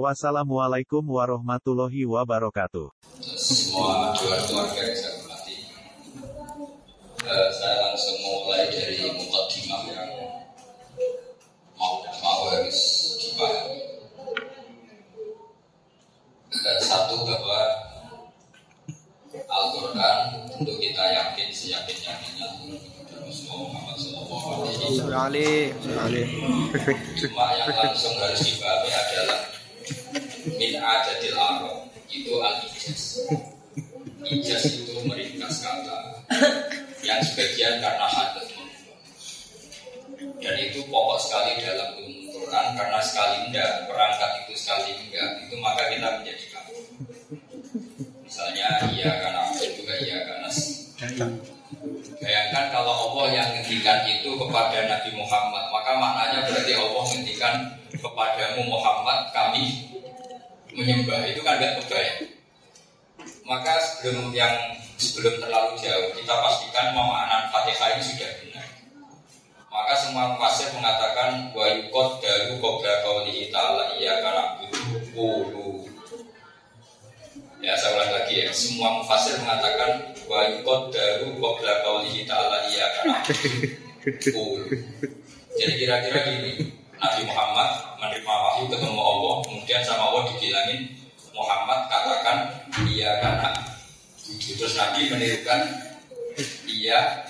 Wassalamualaikum warahmatullahi wabarakatuh. semua keluarga yang saya hormati. Eh, saya langsung mulai dari mukadimah yang mau mau harus dipahami. Satu bahwa Al-Quran tentu kita yakin seyakin yakinnya Muhammad Ali. Cuma yang langsung harus dipahami adalah min ajadil arab itu al ijaz. Ijaz itu meringkas kata yang sebagian karena membuang. Dan itu pokok sekali dalam ilmu Quran karena sekali enggak perangkat itu sekali enggak itu maka kita menjadi kafir. Misalnya iya karena itu juga iya karena Bayangkan kalau Allah yang ngendikan itu kepada Nabi Muhammad, maka maknanya berarti Allah ngendikan kepadamu Muhammad kami menyembah itu kan gak kebayang. Maka sebelum yang sebelum terlalu jauh kita pastikan pemaknaan Fatihah ini sudah benar. Maka semua mufassir mengatakan wa yukot daru qabla qaulihi ta'ala iya karena qulu. Ya saya ulang lagi ya. Semua mufassir mengatakan wa yukot daru qabla qaulihi ta'ala iya qulu. Jadi kira-kira gini, Nabi Muhammad menerima wahyu ketemu Allah, kemudian sama Allah dibilangin Muhammad katakan iya karena terus Nabi menirukan iya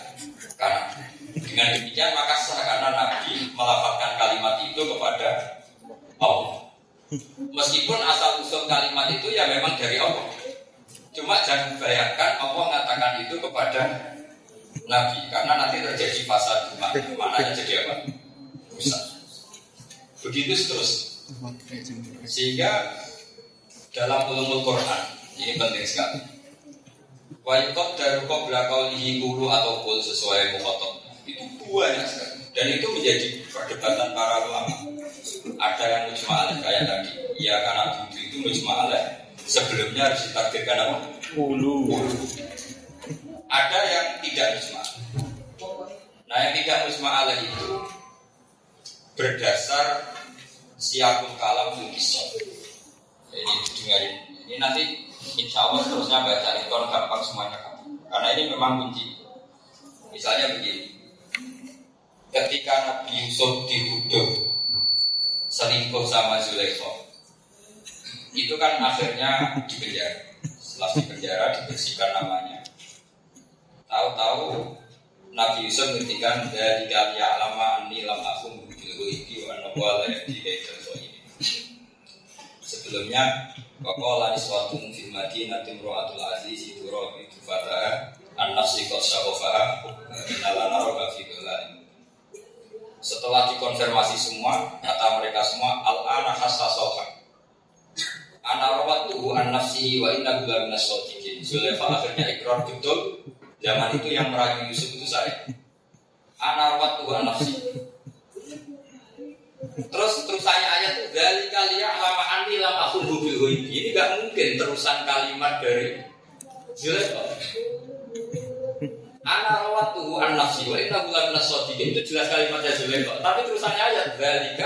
karena dengan demikian maka karena Nabi melafalkan kalimat itu kepada Allah. Meskipun asal usul kalimat itu ya memang dari Allah. Cuma jangan bayangkan Allah mengatakan itu kepada Nabi karena nanti terjadi fasad mana jadi apa? Rusak. Begitu terus. Sehingga dalam ulumul Quran ini penting sekali. Wa yuqad daru qabla qawlihi qulu atau qul sesuai mukhatab. Itu banyak sekali. Dan itu menjadi perdebatan para ulama. Ada yang mujma'alah kayak tadi. Ya karena budu itu mujma'alah. Sebelumnya harus ditakdirkan apa? Ulu. Ada yang tidak mujma'alah. Nah yang tidak mujma'alah itu berdasar siapun kalam bisa. Ini dengarin. Ini nanti insya Allah terusnya baca ikon gampang semuanya. Karena ini memang kunci. Misalnya begini. Ketika Nabi Yusuf dituduh selingkuh sama Zulaikha, itu kan akhirnya dipenjara. Setelah dipenjara dibersihkan namanya. Tahu-tahu Nabi Yusuf ngertikan dari ya lama ini lam aku ghaibi wa nawala yadi ini. Sebelumnya Waqala niswatun fil madinah timro'atul aziz itu robi tufataha An-nafsi qad syagofaha Inala naroga fi dhulalin Setelah dikonfirmasi semua Kata mereka semua Al-ana hassa soha Ana rawatuhu an-nafsihi wa inna gula minas sotikin Zulaifa akhirnya ikrar betul Zaman itu yang merayu Yusuf itu saya. Ana rawatuhu an-nafsihi Terus terusannya ayat itu dari kalian lama anti lama aku mobil Ini nggak mungkin terusan kalimat dari Zulaikha. Ana rawat tuh an nafsi wa inna bulan nasodikin itu jelas kalimatnya Zulaikha. Tapi terusannya ayat dari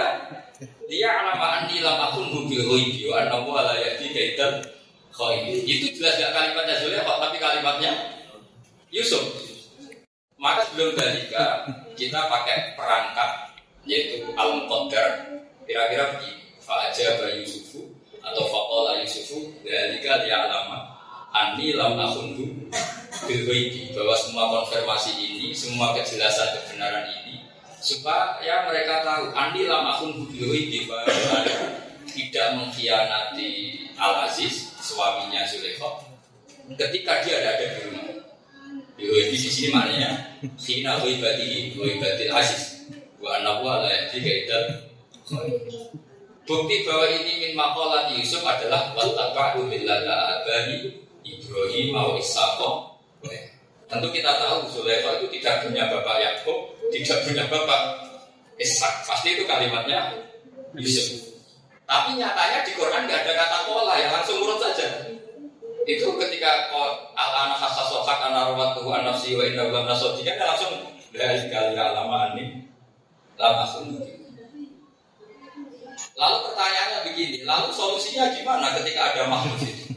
dia lama anti lama aku mobil ghaibi wa anna la yahdi kaitan Itu jelas gak kalimatnya Zulaikha tapi kalimatnya Yusuf. Maka sebelum dalika kita pakai perangkat al qadar kira-kira begini. Fajar Yusufu atau faqala Yusufu dalika alama ani lam akhunhu bil bahwa semua konfirmasi ini semua kejelasan kebenaran ini supaya mereka tahu ani lam akhunhu bil bahwa tidak mengkhianati Al Aziz suaminya Zulaikha ketika dia ada, di rumah. Di sini maknanya Hina ghaibatihi ghaibatil Aziz Wa anahu ala yahdi kaidan Bukti bahwa ini min makolat Yusuf adalah Wattaba'u millata abani Ibrahim wa Ishaqo wa Tentu kita tahu Zulaikha itu tidak punya bapak Yakub, tidak punya bapak Ishak. Pasti itu kalimatnya Yusuf. Tapi nyatanya di Quran nggak ada kata pola ya langsung urut saja. Itu ketika al anak hasasohak anarwatuhu anafsi wa inna lam nasodikan langsung dari kali alama ini lama Lalu pertanyaannya begini, lalu solusinya gimana ketika ada makhluk itu?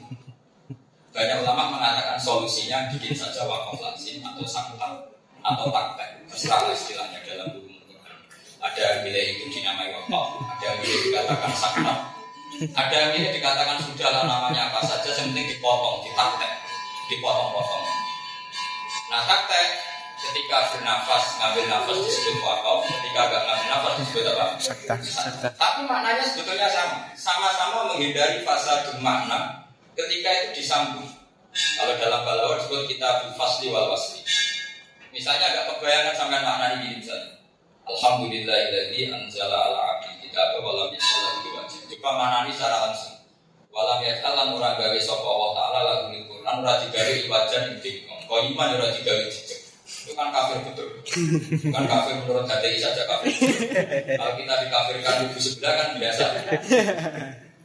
Banyak ulama mengatakan solusinya bikin saja wakaf lazim atau sakta atau taktek, terserah istilahnya dalam buku Ada yang itu dinamai wakaf, ada yang dikatakan sakta, ada yang milih dikatakan sudahlah namanya apa saja, yang penting dipotong, ditaktek, dipotong-potong. Nah taktek ketika bernafas ngambil nafas disebut wakaf ketika gak ngambil nafas disebut apa sakta tapi maknanya sebetulnya sama sama-sama menghindari fase makna ketika itu disambung kalau dalam balawa disebut kita fasli wal wasli misalnya agak kebayangan sampai makna ini misalnya Alhamdulillahilladzi anzala ala abdi kita wa lam yasal wajib coba maknani secara langsung walam yaj'al lan ora gawe sapa Allah taala lagu ning Quran ora digawe wajan ing dikon kok iman ora digawe itu kan kafir betul. Bukan kafir menurut HTI saja kafir. Kalau kita dikafirkan ibu sebelah kan biasa.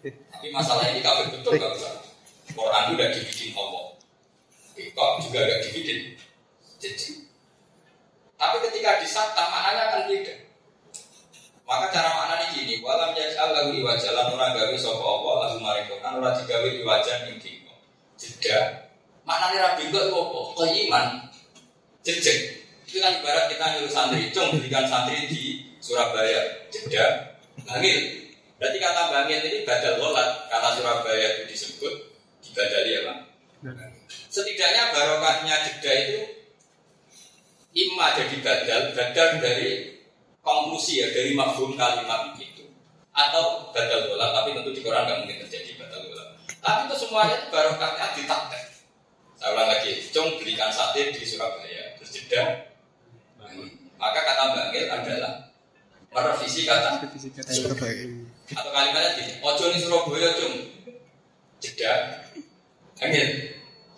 Tapi masalah ini kafir betul kalau usah. Quran itu udah dibikin Allah. Kok juga udah dibikin. Jadi. Tapi ketika disata maknanya kan beda. Maka cara maknanya gini, walam yaj'al lahu iwajalan orang gawe sapa Allah lalu maring kan ora digawe iwajan ing. Jeda. Maknane ra bengkok apa? Qayiman jejek. Itu kan ibarat kita nyuruh santri, cung berikan santri di Surabaya, jeda, bangil. Berarti kata bangil ini badal lolat, kata Surabaya itu disebut dibadali apa? Setidaknya barokahnya jeda itu imma jadi badal, badal dari konklusi ya, dari mafhum kalimat itu. Atau badal lolat, tapi tentu di Quran nggak mungkin terjadi badal lolat. Tapi itu semuanya barokahnya ditaktek. Saya ulang lagi, cung berikan sate di Surabaya jeda. Maka kata bangil adalah merevisi kata. Atau kalimatnya gini ojo nih Surabaya cung. Jeda. Angin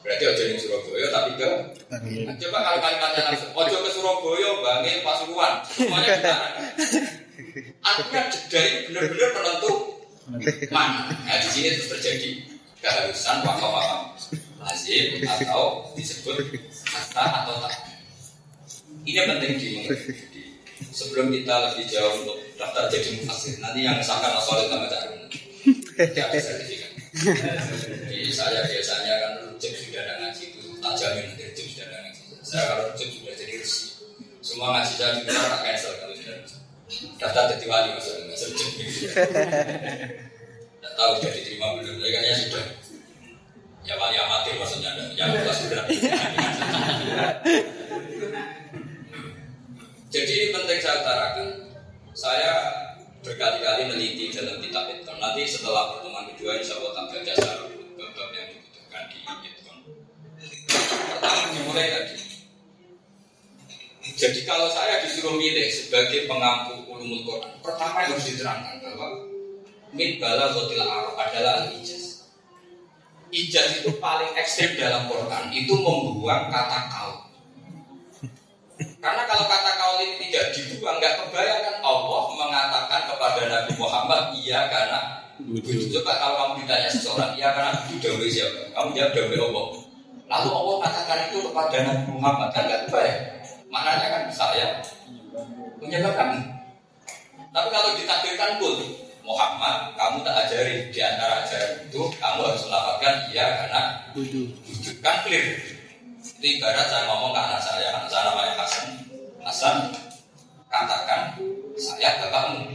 berarti ojo nih Surabaya tapi ke nah, coba kalau kalimatnya langsung ojo ke Surabaya bangil Pasuruan. Semuanya gimana artinya jeda ini benar-benar penentu mana? Nah di sini terus terjadi keharusan wakaf-wakaf. Lazim atau disebut kata atau tak ini penting dimengerti. Sebelum kita lebih jauh untuk daftar jadi mufassir, nanti yang sangka masalah sama cari tidak bisa. Jadi saya biasanya kan rujuk sudah ada ngaji itu tak jamin nanti rujuk sudah ada ngaji. Saya kalau rujuk sudah jadi resi. Semua ngaji saya juga tak cancel kalau sudah daftar jadi wali masalah nggak rujuk. Tidak tahu sudah diterima belum, tapi kayaknya sudah. Ya wali amatir maksudnya, yang kelas sudah. Jadi penting saya utarakan. Saya berkali-kali meneliti dalam kitab itu. Nanti setelah pertemuan kedua insya Allah tak baca secara bab yang dibutuhkan di itu. Pertama dimulai tadi. Jadi kalau saya disuruh milih sebagai pengampu ulumul Quran, pertama yang harus diterangkan bahwa min bala zotil arab adalah al ijaz. Ijaz itu paling ekstrim dalam Quran, itu membuang kata kau. Karena kalau kata kaul ini tidak dibuang, nggak kebayangkan Allah mengatakan kepada Nabi Muhammad, iya karena Budu. Coba kalau kamu ditanya seseorang, iya karena budu dawe siapa? Kamu jawab dawe Allah. Lalu Allah katakan itu kepada Nabi Muhammad, kan nggak kebayang. Maknanya kan saya menyebabkan. Tapi kalau ditakdirkan pun, Muhammad, kamu tak ajari di antara ajaran itu, kamu harus melakukan iya karena budu. Kan clear. Itu ibarat saya ngomong ke anak saya, anak saya namanya Hasan. Hasan, katakan saya bapakmu.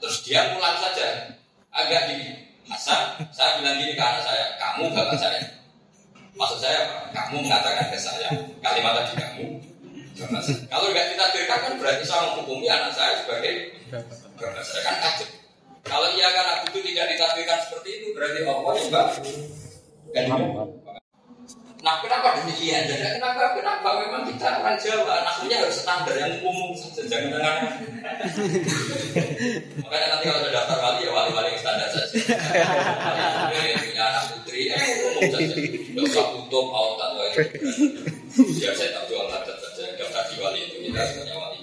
Terus dia pulang saja, agak gini. Hasan, saya bilang gini ke anak saya, kamu bapak saya. Maksud saya? Kamu mengatakan ke saya, kalimat tadi kamu. Kalau nggak kita berikan kan berarti saya menghukumi anak saya sebagai bapak saya kan kacau. Kalau iya karena itu tidak ditakdirkan seperti itu berarti Allah juga kan Nah kenapa demikian? Jadi kenapa kenapa memang kita orang Jawa anaknya harus standar yang umum saja jangan dengan Makanya nanti kalau sudah daftar wali ya wali-wali yang standar saja. punya anak putri ya umum saja. Tidak usah putri kutub, autat, wah itu. Biar saya tak jual adat saja. Daftar di wali itu kita sebenarnya wali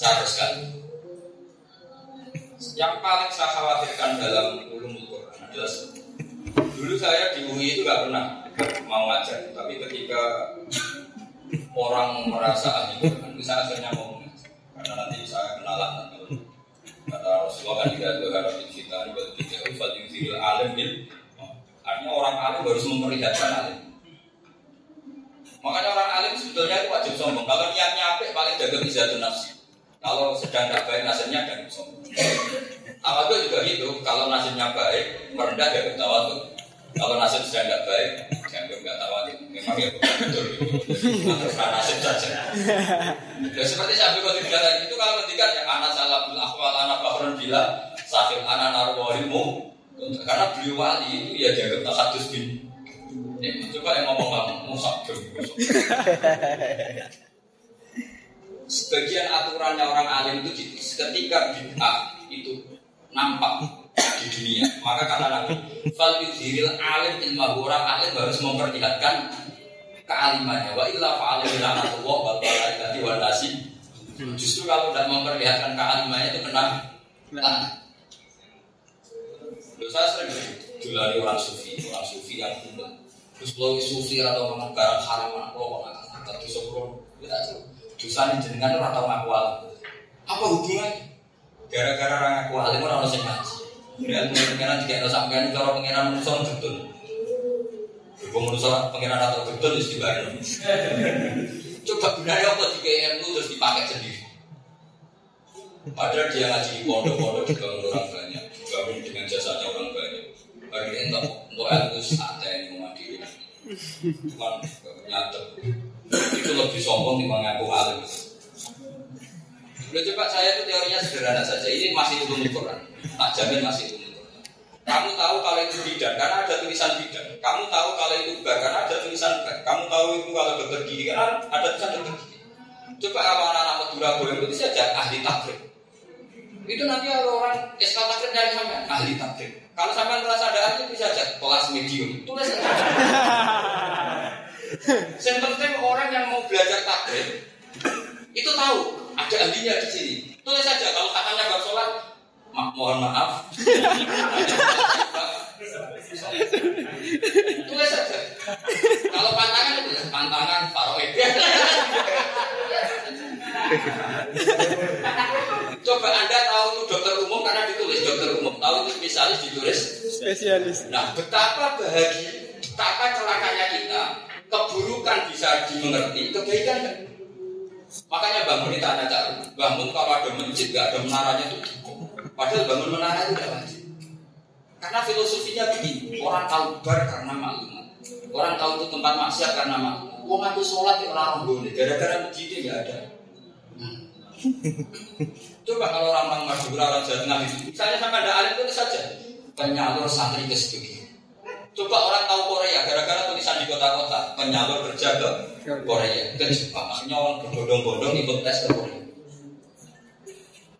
saya teruskan. Yang paling saya khawatirkan dalam ulumul Quran adalah dulu saya di UI itu nggak pernah mau ngajar, tapi ketika orang merasa itu saya akhirnya mau. Karena nanti saya kenalan kata Rasulullah kan tidak ada kita ini buat kita ufat yuzil alim bil artinya orang alim harus memperlihatkan alim makanya orang alim sebetulnya itu wajib sombong kalau niatnya apik paling jaga izatun nafsi kalau sedang tidak baik nasibnya dan sombong Tawaduk juga gitu, kalau nasibnya baik, merendah ya tawaduk. Kalau nasib sedang tidak baik, jangan nggak tawaduk. Memang ya betul. Terserah nasib saja. Ya seperti Syafi'i kalau bilang itu kalau ketika ya anak salah bil akhwal anak bahrun bila sahil anak narwahilmu karena beliau wali itu ya dianggap takadus bin Ya, coba yang ngomong kamu, musak Sebagian aturannya orang alim itu. Ketika bid'ah itu nampak di dunia, maka kata Nabi, "Fal yudhiril alim ilmu orang alim harus memperlihatkan kealimannya. Wa illa fa'alim lanatullah wal malaikati wal nasi. Justru kalau tidak memperlihatkan kealimannya itu kena. Loh, saya sering julali orang sufi, orang sufi yang benar. Terus kalau sufi atau menggarap haram, anak kalau nggak kata dosa kulo, ya dosa ini jenengan orang tahu ngaku alim. Apa hubungannya? Gara-gara orang alim orang harus ngaji. Kemudian pengiran tiga dosa sampean cara pengiran manusia betul. Berhubung manusia pengiran atau betul harus dibayar. Coba gunanya apa tiga ilmu terus dipakai sendiri. Padahal dia ngaji pondok-pondok juga orang banyak, gabung dengan jasanya orang banyak. Hari ini untuk ilmu saatnya ini memadiri. Cuman nyata itu lebih sombong dibanding aku alim. Udah coba saya itu teorinya sederhana saja. Ini masih ulum Quran. Tak jamin masih ulum Quran. Kamu tahu kalau itu bidan karena ada tulisan bidan. Kamu tahu kalau itu bar karena ada tulisan bar. Kamu tahu itu kalau dokter gigi karena ada tulisan dokter gigi. Coba kalau anak-anak Madura boleh itu saja ahli takrib. Itu nanti kalau orang SK takrib dari sampai ahli takrib. Kalau sampai merasa ada ahli bisa aja kelas medium. Tulis. Yang penting orang yang mau belajar takrib itu tahu ada ahlinya di sini. Tulis saja kalau katanya bab sholat, ma mohon maaf. Tulis saja. Kalau pantangan itu pantangan faroid. Coba Anda tahu itu dokter umum karena ditulis dokter umum. Tahu itu spesialis ditulis Spesialis. Nah, betapa bahagia, betapa celakanya kita, keburukan bisa dimengerti, kebaikan kan? Makanya bangun ditanya cari, bangun kalau ada masjid gak ada menaranya itu cukup. Padahal bangun menara itu tidak wajib. Karena filosofinya begini, orang tahu bar karena maklumat. Orang tahu itu tempat maksiat karena maklumat. Wong aku sholat ya orang boleh, gara-gara masjidnya nggak ada. Coba kalau orang-orang Madura, orang itu, misalnya sama ada alim itu saja penyalur santri ke. Coba orang tahu Korea, gara-gara tulisan di kota-kota, penyalur kerja ke Korea, ke Jepang. Akhirnya orang berbondong-bondong ikut tes ke Korea.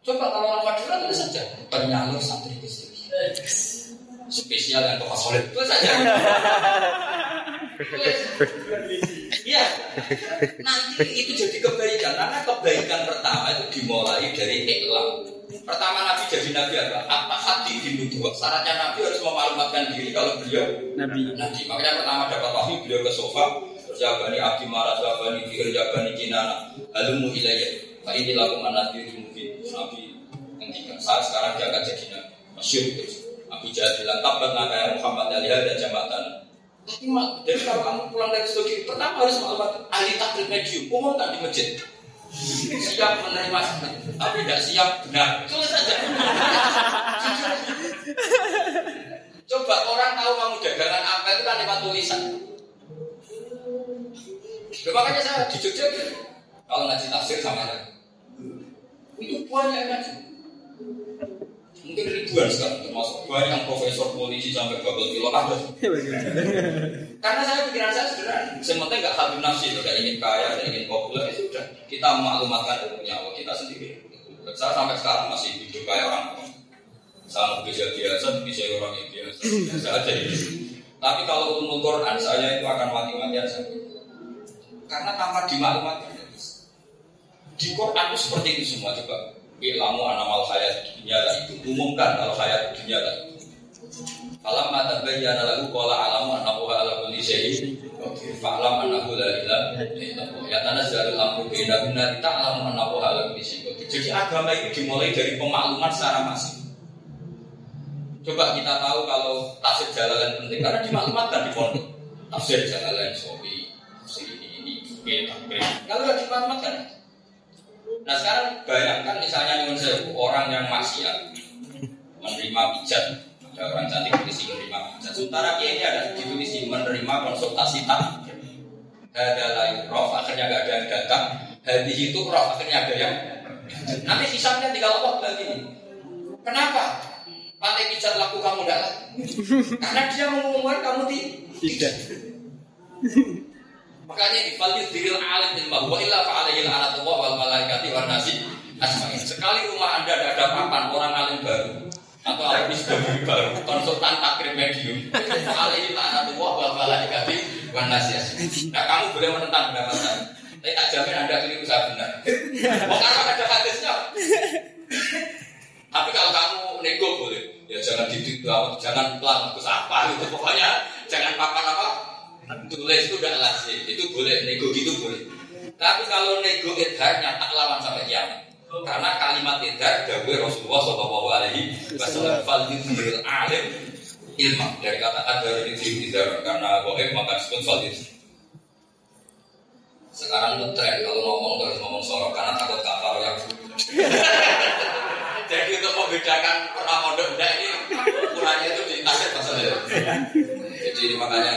Coba kalau orang Madura tulis saja penyalur santri studio. Spesial yang kepas solid itu saja. Iya. Nanti itu jadi kebaikan karena kebaikan pertama itu dimulai dari iklam. Pertama Nabi jadi Nabi apa? Apa hati di dua. Syaratnya Nabi harus memaklumatkan diri kalau beliau Nabi. Nabi. Makanya pertama dapat wahyu beliau ke sofa. Jabani abdi marah, jabani fikir, jabani kinana. Halumu ilayya. Fa ini lakum anadiri mungkin. Nabi ngendikan saat sekarang dia akan jadi Nabi. Masyur terus. Abu Jahal bilang tabat naga Muhammad Aliyah dan jambatan. Tapi mak, jadi kalau kamu pulang dari studi, pertama harus maklumat ahli takrib medium, umumkan di masjid. Siap menerima tapi tidak siap benar. Tulis saja. Coba orang tahu kamu dagangan apa itu kan lewat tulisan. Loh, makanya saya di Jogja kalau ngaji tafsir sama ada. Itu banyak ngaji. Mungkin ribuan sekarang, termasuk banyak profesor polisi sampai babel kilo ada. Karena saya pikiran saya sederhana. Sementara nggak habib nafsi, tidak ingin kaya, tidak ingin populer, itu sudah kita maklumatkan ilmu nyawa kita sendiri. Saya sampai sekarang masih hidup kayak orang Sama bisa biasa, bisa orang yang biasa, biasa aja ini. Tapi kalau umum Quran saya itu akan mati-matian saja. Karena tanpa dimaklumati Di Quran itu seperti itu semua coba. Ilamu anamal hayat dunia lah itu umumkan kalau hayat dunia lah itu. Falam mata bayyana lahu qala alamu annahu ala kulli syai'in Fa'lam annahu la ilaha. Ya tanazzalul amru bainahum la ta'lamu annahu ala syai'in Jadi agama itu dimulai dari pemakluman secara masif. Coba kita tahu kalau tafsir jalalan penting karena dimaklumatkan di pondok. Tafsir jalalan sobi, tafsir ini ini, ini. Kalau nggak dimaklumatkan, Nah sekarang bayangkan misalnya nyuwun sewu orang yang maksiat menerima pijat ada orang cantik polisi menerima pijat. Sementara dia ini ada di polisi menerima konsultasi tak ada lain roh akhirnya gak ada yang datang. Hadis itu roh akhirnya ada yang nanti hisapnya tinggal Allah lagi. Kenapa? Pantai pijat laku kamu tidak Karena dia mengumumkan kamu tidak. Makanya di falyud diril alim ilmah wa illa fa'alayil anatullah wal malaikati wa nasi asma'in. Sekali rumah Anda ada papan orang alim baru atau alim baru baru konsultan takrim medium fa'alayil anatullah wal malaikati wa nasi asma'in. Nah kamu boleh menentang pendapat saya. Tapi tak jamin Anda keliru saya benar. Mau karena ada hadisnya. Tapi kalau kamu nego boleh, ya jangan didik, jangan pelan, terus apa gitu. Pokoknya jangan papan apa, tulis itu udah lazim, itu boleh, nego gitu boleh. Tapi kalau nego idharnya tak lawan sampai kiamat. Karena kalimat idhar gawe Rasulullah Shallallahu Alaihi Wasallam fal alim ilmu dari kata ada ini idhar karena goib maka disebut fal sekarang itu tren kalau ngomong harus ngomong sorok karena takut kafar yang Jadi untuk membedakan pernah mondok enggak ini ukurannya itu di nasib maksudnya. Jadi makanya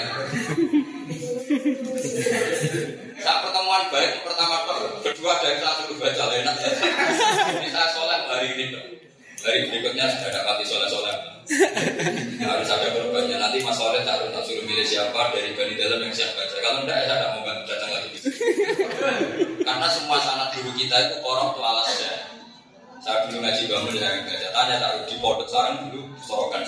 saat pertemuan baik pertama kedua dari satu baca enak Ini saya soleh hari ini Hari berikutnya sudah ada mati soleh soleh. Harus ada korbannya. Nanti Mas Soleh tak tak suruh milih siapa dari bani dalam yang siap baca. Kalau enggak ya saya tidak mau datang lagi. Karena semua sanat guru kita itu orang pelalasnya. Saya dulu ngaji bangun yang baca tanya taruh di pondok sarang dulu sorokan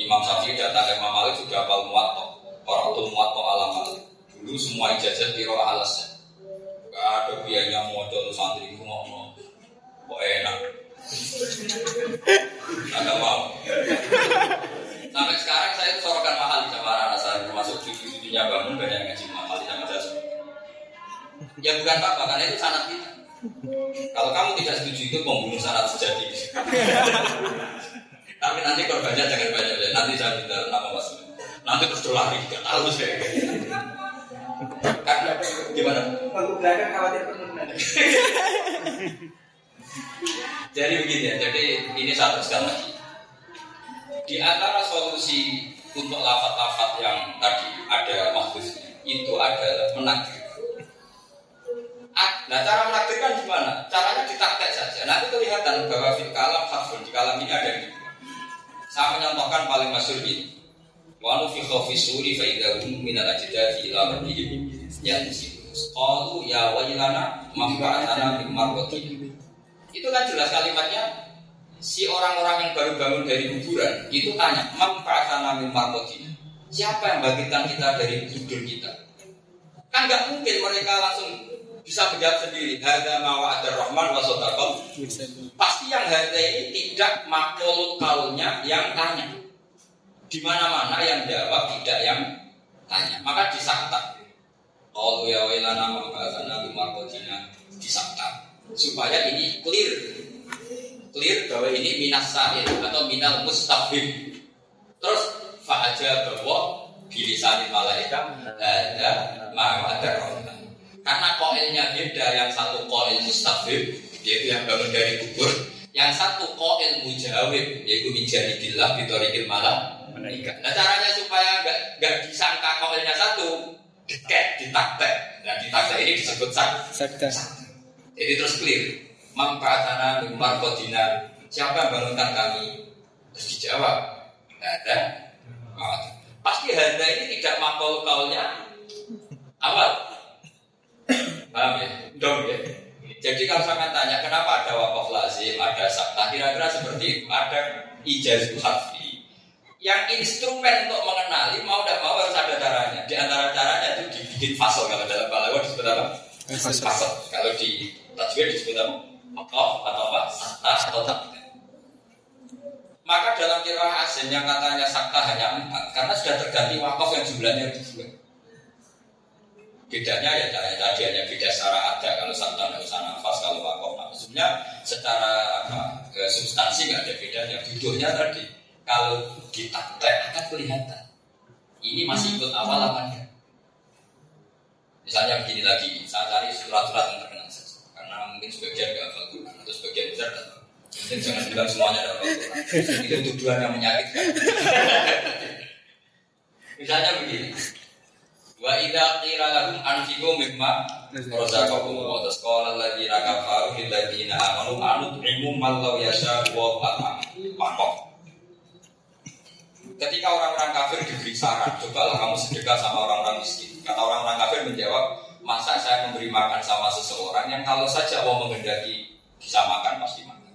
Imam Syafi'i datang ke Imam Malik juga apal muatok. Orang tuh muatok alam Malik. Dulu semua ijazah kiro alasnya. Gak ada biayanya mau contoh santri ngomong. Kok enak. Anda mau. Sampai sekarang saya itu sorokan mahal sama anak saya, termasuk cucu-cucunya bangun banyak ngaji mahal sama jasa. Ya bukan apa, karena itu sanat kita. Kalau kamu tidak setuju itu pembunuh sanat sejati. Tapi nanti korbannya jangan banyak Nanti saya minta nama mas. Nanti terus lari, gak tahu saya. Karena gimana? Kalau belakang khawatir penurunan. Jadi begini ya, jadi ini satu sekali lagi. Di antara solusi untuk lafat-lafat yang tadi ada maksudnya itu adalah menakdir. Nah cara menakdirkan gimana? Caranya ditaktek saja. Nanti kelihatan bahwa di kalam harfun di kalam ini ada yang. Saya mencontohkan paling masyhur ini. Walau fi khofi suri fa idahum minal ajdadi ila rabbihim yansilus. Qalu ya wailana mamba'atana min marwati itu kan jelas kalimatnya si orang-orang yang baru bangun dari kuburan itu tanya mempratana min siapa yang bangkitkan kita dari tidur kita kan nggak mungkin mereka langsung bisa menjawab sendiri. Mawa ada rahman wa pasti yang ada ini tidak makhluk kaulnya yang tanya. Di mana-mana yang jawab tidak yang tanya. Maka disakta. Kalau ya wailana mempratana min disakta. Supaya ini clear. Clear bahwa ini minas atau minal mustafim. Terus fa'aja bahwa bilisanin malaikat ada ma'ada karena koilnya beda yang satu koil mustafim yaitu yang bangun dari kubur yang satu koil mujawib yaitu minjahidillah bitorikil malam Nah caranya supaya nggak nggak disangka koilnya satu deket ditaktek. Nah ditaktek ini disebut sak. Jadi terus clear. Mangkatana mimar kodina. Siapa yang bangunkan kami? Terus dijawab. Ada. Pasti harga ini tidak makul kaulnya awal. Paham ya? Dong ya. Jadi kalau saya tanya kenapa ada wakaf lazim, ada sabta, kira-kira seperti itu. Ada ijazah harfi Yang instrumen untuk mengenali mau tidak mau harus ada caranya. Di antara caranya itu dibikin fasal kalau dalam balaghah disebut apa? Fasal. Kalau di tajwid disebut apa? Makof atau apa? Sakta atau tak. Maka dalam kira asing yang katanya sakta hanya empat karena sudah terganti wakof yang jumlahnya dua. Bedanya ya tadi hanya beda secara ada kalau sakta tidak usah nafas kalau wakof nah, maksudnya secara apa substansi nggak ada bedanya. Duduknya tadi kalau ditaktek akan kelihatan. Ini masih ikut awal apa misalnya begini lagi saya cari surat-surat yang terkenal karena mungkin sebagian nggak hafal Quran atau sebagian besar tidak mungkin jangan bilang semuanya ada Quran itu tuduhan yang menyakitkan. Misalnya begini Wa idza qila lahum anfiqu mimma razaqakum wa tasqala alladziina kafaru lil ladziina amanu anut'imu man law yasha wa at'am. Pakok. Ketika orang-orang kafir diberi saran, cobalah kamu sedekah sama orang-orang miskin. Kata orang-orang kafir menjawab, masa saya memberi makan sama seseorang yang kalau saja Allah menghendaki bisa makan pasti makan.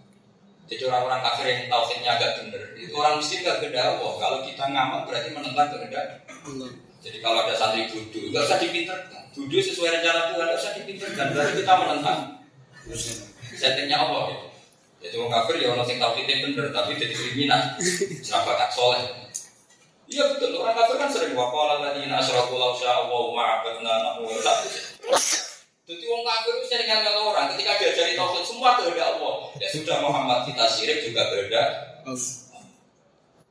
Jadi orang-orang kafir yang tauhidnya agak benar, itu orang miskin gak kehendak Allah. Kalau kita ngamal berarti menentang kehendak jadi kalau ada santri duduk, nggak usah dipinterkan. Duduk sesuai rencana Tuhan, nggak usah dipinterkan. Berarti kita menentang settingnya Allah. Gitu. Jadi orang kafir ya orang yang tahu kita bener, tapi jadi kriminal. Sahabat soleh. Iya betul, orang kafir kan sering wakala tadi nasraku lau Allah ma'abadna nahu Jadi orang kafir itu sering kalau orang ketika diajari tauhid semua kehendak Allah. Ya sudah Muhammad kita syirik juga kehendak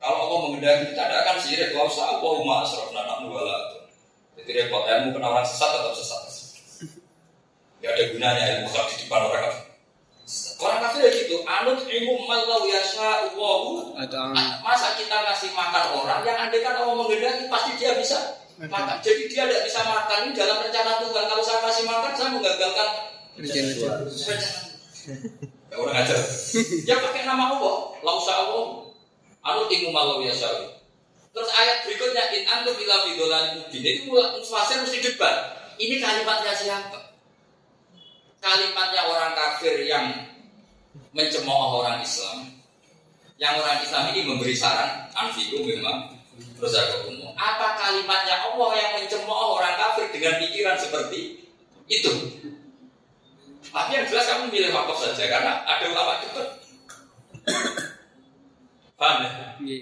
kalau Allah mengendaki kita tidak akan sirik. Kalau saya Allah umma asraf nanak wala. Jadi repot ilmu kena orang sesat atau sesat. Ya ada gunanya ilmu hak di depan orang kafir. Orang kafir ya gitu. Anut ilmu malau yasa Allahu. Masa kita ngasih makan orang yang andai kan Allah mengendaki pasti dia bisa makan. Jadi dia tidak bisa makan ini dalam rencana Tuhan. Kalau saya kasih makan saya menggagalkan rencana. Ya orang ajar. Ya pakai nama Allah. Lausa Allah. Anu timu malau ya. Terus ayat berikutnya in antum bila fidolan mubin itu fasir mesti debat. Ini kalimatnya siapa? Kalimatnya orang kafir yang mencemooh orang Islam. Yang orang Islam ini memberi saran anfiku memang umum. Apa kalimatnya Allah yang mencemooh orang kafir dengan pikiran seperti itu? Tapi yang jelas kamu milih wakaf saja karena ada ulama itu Paham ya? Iya.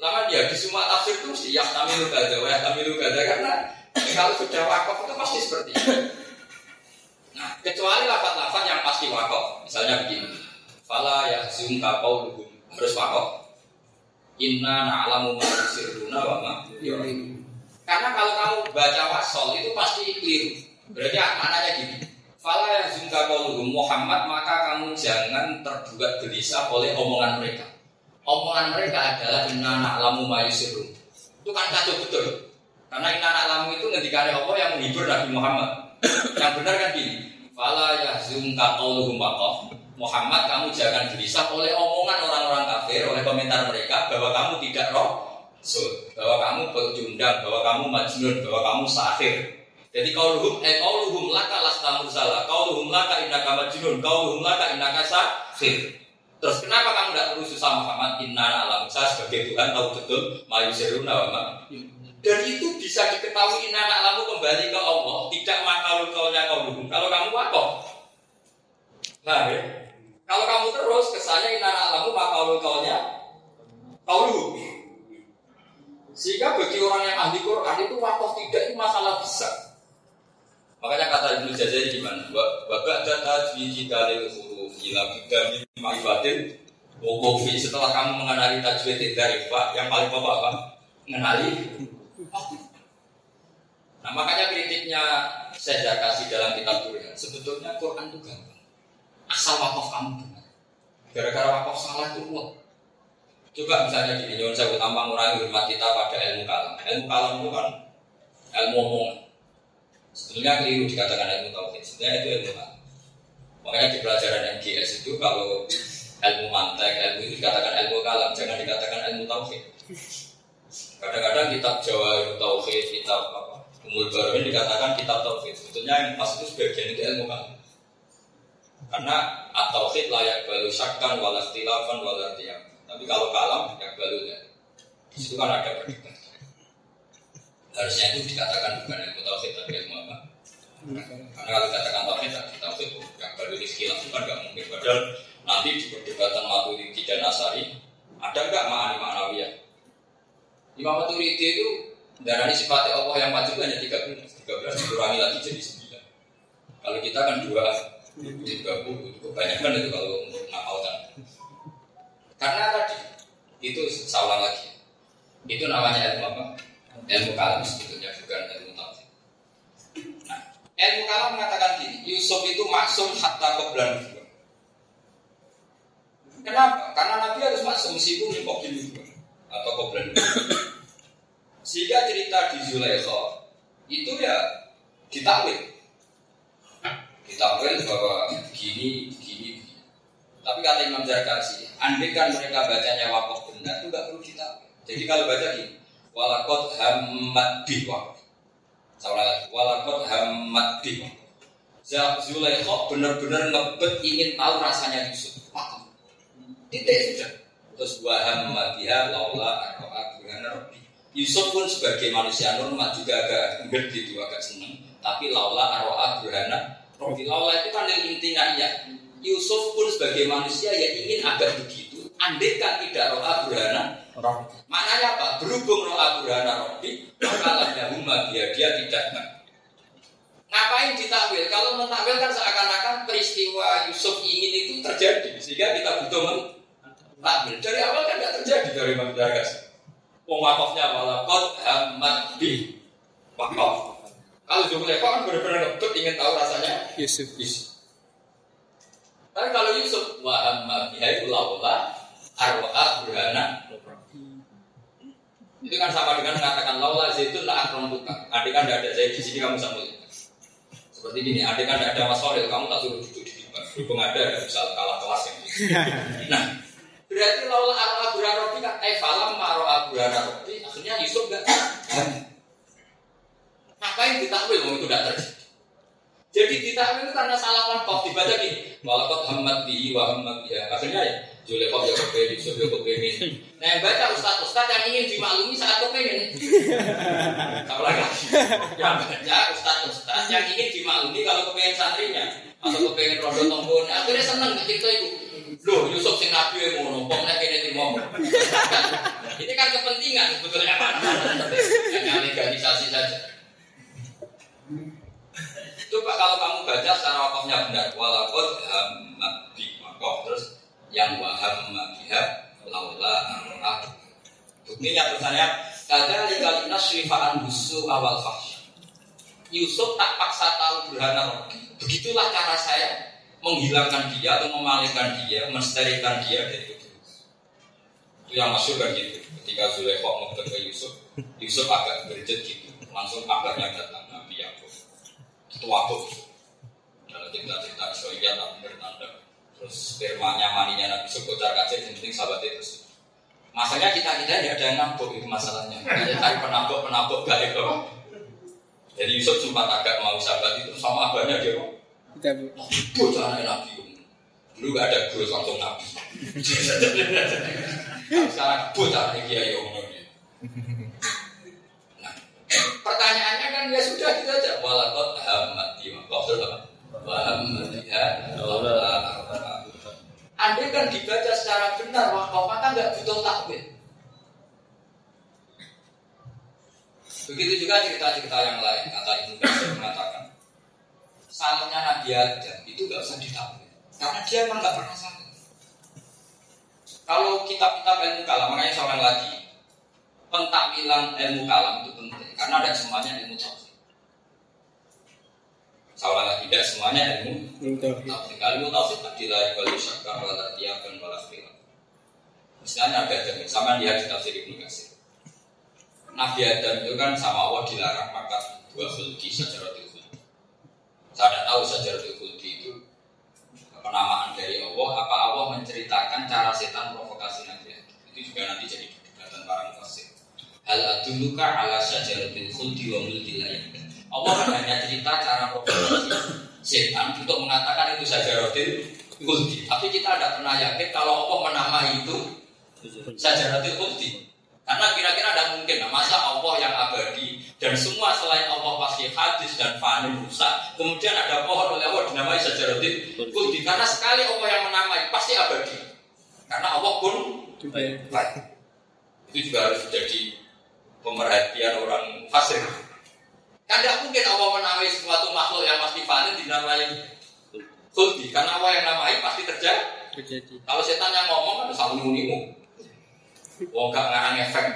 Lama dia di semua tafsir itu mesti ya tamilu gada, ya tamilu gada karena kalau sudah wakaf itu pasti seperti itu. Nah, kecuali lafat-lafat yang pasti wakaf. Misalnya begini. Fala ya zum kapau harus wakaf. Inna na'lamu ma yusirruna wa ma Karena kalau kamu baca wasol itu pasti keliru. Berarti maknanya gini. Fala ya zum kapau Muhammad maka kamu jangan terbuat gelisah oleh omongan mereka omongan mereka adalah inna anak lamu mayusirun. Itu kan kacau betul. Karena inna anak lamu itu ngendikane Allah yang menghibur Nabi Muhammad. yang benar kan gini. Fala yahzunka qauluhum Muhammad kamu jangan gelisah oleh omongan orang-orang kafir, oleh komentar mereka bahwa kamu tidak roh, bahwa kamu pecundang, bahwa kamu majnun, bahwa kamu sahir. Jadi kauluhum eh kauluhum laka lasta mursala, kauluhum laka innaka majnun, kauluhum laka innaka sahir. Terus kenapa kamu tidak perlu susah Muhammad? Inna alam saya sebagai Tuhan tahu betul mayu seruna Dan itu bisa diketahui inna alamu kembali ke Allah, tidak makalu kaunya kau dulu. Kalau kamu wakaf, nah ya. Kalau kamu terus kesannya inna alamu makalu kaunya kau dulu. Sehingga bagi orang yang ahli Quran itu wakaf tidak itu masalah besar. Makanya kata Ibnu Jazari gimana? Babak data di kita huruf ila bidami ma'rifatin Wokofi setelah kamu mengenali tajwid dari Pak, yang paling pokok apa? Mengenali? Nah makanya kritiknya saya kasih dalam kitab Quran Sebetulnya Quran itu gampang. Asal wakaf kamu benar. Gara-gara wakaf salah itu kuat. Coba misalnya gini, nyuwun saya tambah mengurangi hormat kita pada ilmu kalam. Ilmu kalam itu kan ilmu omongan. Sebetulnya keliru dikatakan ilmu tauhid. Sebenarnya itu ilmu kalam Makanya di pelajaran MGS itu kalau ilmu mantek, ilmu itu dikatakan ilmu kalam, jangan dikatakan ilmu tauhid. Kadang-kadang kitab Jawa tauhid, kitab apa, umur baru ini dikatakan kitab tauhid. Sebetulnya yang pas itu sebagian itu ilmu kalam. Karena at-tauhid layak balu syakkan, walau ikhtilafan, walau Tapi kalau kalam, ya balu ya. Di situ kan ada perdebatan. Harusnya itu dikatakan bukan ilmu tauhid tapi ilmu apa? Karena kalau dikatakan tauhid tadi tauhid yang baru itu kan nggak mungkin. Padahal nanti di perdebatan Maturidi dan Asari ada nggak makna maknawiyah? Imam Maturidi itu darah sifatnya Allah yang wajib hanya 13 13 dikurangi lagi jadi 9 Kalau kita kan dua tiga puluh kebanyakan itu kalau untuk ngapalkan karena tadi itu salah lagi itu namanya ilmu apa ilmu kalam sebetulnya bukan ilmu ilmu kalam mengatakan gini Yusuf itu maksum hatta keblan kenapa karena Nabi harus maksum meskipun kok atau keblan sehingga cerita di Zulaikha itu ya ditakwil ditakwil bahwa gini, gini, gini. Tapi kata Imam Zarkasi, andai kan mereka bacanya wakaf benar, itu nggak perlu ditakwil. Jadi kalau baca gini, walakot hamad biwak. Saya lagi, walakot hamad biwak. Zulaikha benar-benar ngebet ingin tahu rasanya Yusuf. Titik sudah. Terus waham matiha laula arroa burhana Yusuf pun sebagai manusia normal juga agak ngerti itu agak seneng. Tapi laula arroa burhana Rofilallah itu kan yang intinya ya. Yusuf pun sebagai manusia ya ingin agak begitu. Andai kan tidak roh Maknanya apa? Berhubung roh aburana robi, maka huma dia dia tidak Ngapain ditakwil? Kalau mentakwil kan seakan-akan peristiwa Yusuf ingin itu terjadi sehingga kita butuh mentakwil. Dari awal kan tidak terjadi dari Imam Jagas. Pemwakafnya walakot hamad bi wakaf. Kalau Zulekha kan benar-benar ngebut ingin tahu rasanya Yusuf. Yusuf. Tapi kalau Yusuf wa amma biha itu laula arwa burhana itu kan sama dengan mengatakan laula zaitun la akram buka. Adik kan tidak ada zaid di sini kamu sambut. Seperti ini, adik kan tidak ada mas kamu tak suruh duduk di depan. Berhubung ada, ada bisa kalah kelas yang Nah, berarti laula arwa burhana kan eh falam maro burhana robi akhirnya Yusuf enggak Ngapain ditakwil mau itu tidak terjadi? Jadi ditakwil itu karena salah kontok dibaca gini. Walakot Hamad di wa Hamad ya. Akhirnya ya Julekov ya kepengen, Yusuf ya kepengen. Nah yang baca Ustaz Ustaz yang ingin dimaklumi saat kepengen. Sama lagi. Yang baca Ustaz Ustaz yang ingin dimaklumi kalau kepengen santrinya atau kepengen rondo tombol. Akhirnya seneng ketika itu. Loh, Yusuf sing nabi yang mau nompong nek kene trimo. Ini kan kepentingan sebetulnya kan. Hanya legalisasi saja. Coba kalau kamu baca secara wakafnya benar, walakot hamad bi wakof terus yang waham biha laula arah. Buktinya tulisannya kada likalina syifaan busu awal fahsy. Yusuf tak paksa tahu berhana Begitulah cara saya menghilangkan dia atau memalingkan dia, mensterilkan dia dari itu. Itu yang masuk kan gitu. Ketika Zulaikha mau ke Yusuf, Yusuf agak berjet gitu, langsung kabarnya datang Nabi Yakub waktu dalam cerita-cerita Israel tapi bertanda terus spermanya maninya Nabi Sokocar kacir yang penting sahabat itu. Masanya kita kita tidak ada yang nabok itu masalahnya. Ada cari penabok penabok gak itu jadi Yusuf sempat agak mau sahabat itu sama abahnya dia bocah Nabi. Dulu gak ada guru langsung Nabi. Sekarang bocah Kiai Umar Pertanyaannya kan ya sudah gitu aja. Walakot hamati waktu apa? Wahamatiha Andai kan dibaca secara benar wakaf maka nggak butuh takwil. Begitu juga cerita-cerita yang lain kata Ibnu Katsir mengatakan salahnya Nabi Adam itu nggak usah ditakwil karena dia memang nggak pernah salah. Kalau kitab-kitab ilmu kalam makanya seorang lagi pentakwilan ilmu kalam itu penting karena ada semuanya ilmu tafsir. Salah tidak semuanya ilmu tafsir. Kalau ilmu tafsir tidak kalau syakar wala tiakan wala khilaf. Misalnya ada ada sama dia di tafsir Ibnu Katsir. Nabi Adam itu kan sama Allah dilarang makan dua khulki secara khulki. Saya tidak tahu secara khulki itu penamaan dari Allah. Apa Allah menceritakan cara setan provokasi Nabi Adam? Itu juga nanti jadi perdebatan para tafsir. Hal aduluka ala syajaratil khuldi wa mulki Allah kan hanya cerita cara provokasi setan untuk mengatakan itu syajaratil khuldi. Tapi kita tidak pernah yakin kalau Allah menamai itu syajaratil khuldi. Karena kira-kira ada mungkin, nah, masa Allah yang abadi dan semua selain Allah pasti hadis dan fani rusak. Kemudian ada pohon oleh Allah dinamai sajaratin kulti. Karena sekali Allah yang menamai pasti abadi. Karena Allah pun baik. Itu juga harus jadi pemerhatian orang fasik. Kan tidak mungkin Allah menamai sesuatu makhluk yang pasti fani dinamai kulti. Karena Allah yang namai pasti terjadi. Terjadi. Kalau setan yang ngomong kan selalu unimu. Wong gak ngarang efek.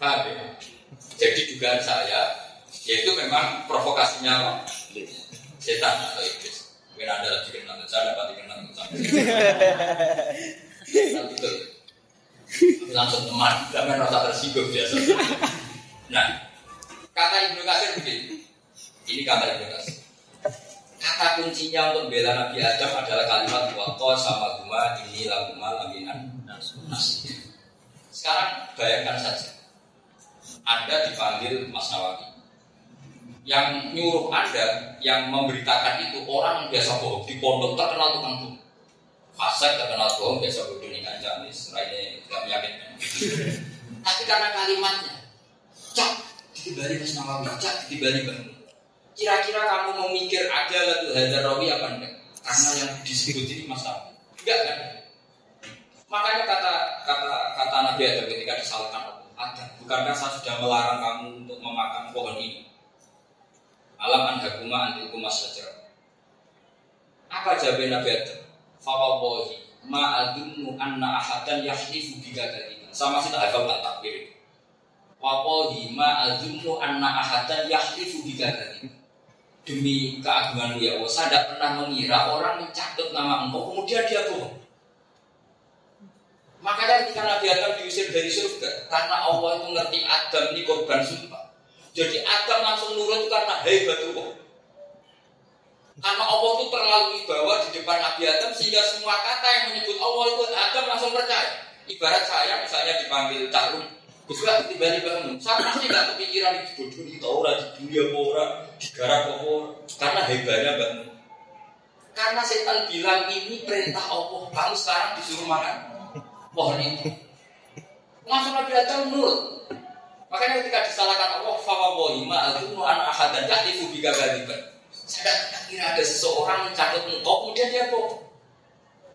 Paham ya? Jadi dugaan saya, yaitu memang provokasinya? Setan atau iblis. Mungkin anda lagi kenal, saya dapat dikenal sama. Langsung teman, jangan rasa tersinggung biasa. Nah, kata Ibnu Katsir begini. Ini kata Ibnu Katsir. Kata kuncinya untuk bela Nabi Adam adalah kalimat waqo sama guma ini laguma laminan. Sekarang bayangkan saja, Anda dipanggil Mas Nawawi. Yang nyuruh Anda, yang memberitakan itu orang biasa bohong di pondok terkenal tukang bohong. Fasek terkenal bohong, biasa bodoh nih kan jamis, lainnya tidak meyakinkan. Tapi karena kalimatnya, cak, dibalik Mas Nawawi, cak, dibalik Bang. Kira-kira kamu mau mikir ada lagu Hadar Rawi apa enggak? Karena yang disebut ini Mas Nawawi. Enggak kan? Makanya kata kata kata Nabi Adam ketika disalahkan Adam, bukankah saya sudah melarang kamu untuk memakan pohon ini? Alam andakuma antilkuma saja. Apa jawab Nabi Adam? Fawawahi ma'adunnu anna ahadan yahlifu bika dalika. Sama sih tak hafal tak takbir. Wawahi ma'adunnu anna ahadan yahlifu bika dalika. Demi keagunganmu ya Allah, saya tidak pernah mengira orang mencatut nama engkau, kemudian dia bohong. Makanya ketika Nabi Adam diusir dari surga, karena Allah itu ngerti Adam ini korban sumpah. Jadi Adam langsung nurut karena hebatullah. Karena Allah itu terlalu wibawa di depan Nabi Adam sehingga semua kata yang menyebut Allah itu Adam langsung percaya. Ibarat saya misalnya dipanggil Tarun, Kuslah tiba-tiba bangun, saya pasti nggak kepikiran di bodoh di orang di dunia orang, di garap orang, karena hebatnya bangun. Karena setan bilang ini perintah Allah, kamu sekarang disuruh makan pohon itu. Langsung Nabi Adam nurut. Makanya ketika disalahkan Allah, fawawahi ma'adunu an ahadan yahlifu bika gadiban. Saya tidak kira ada seseorang mencatat engkau, kemudian dia bohong.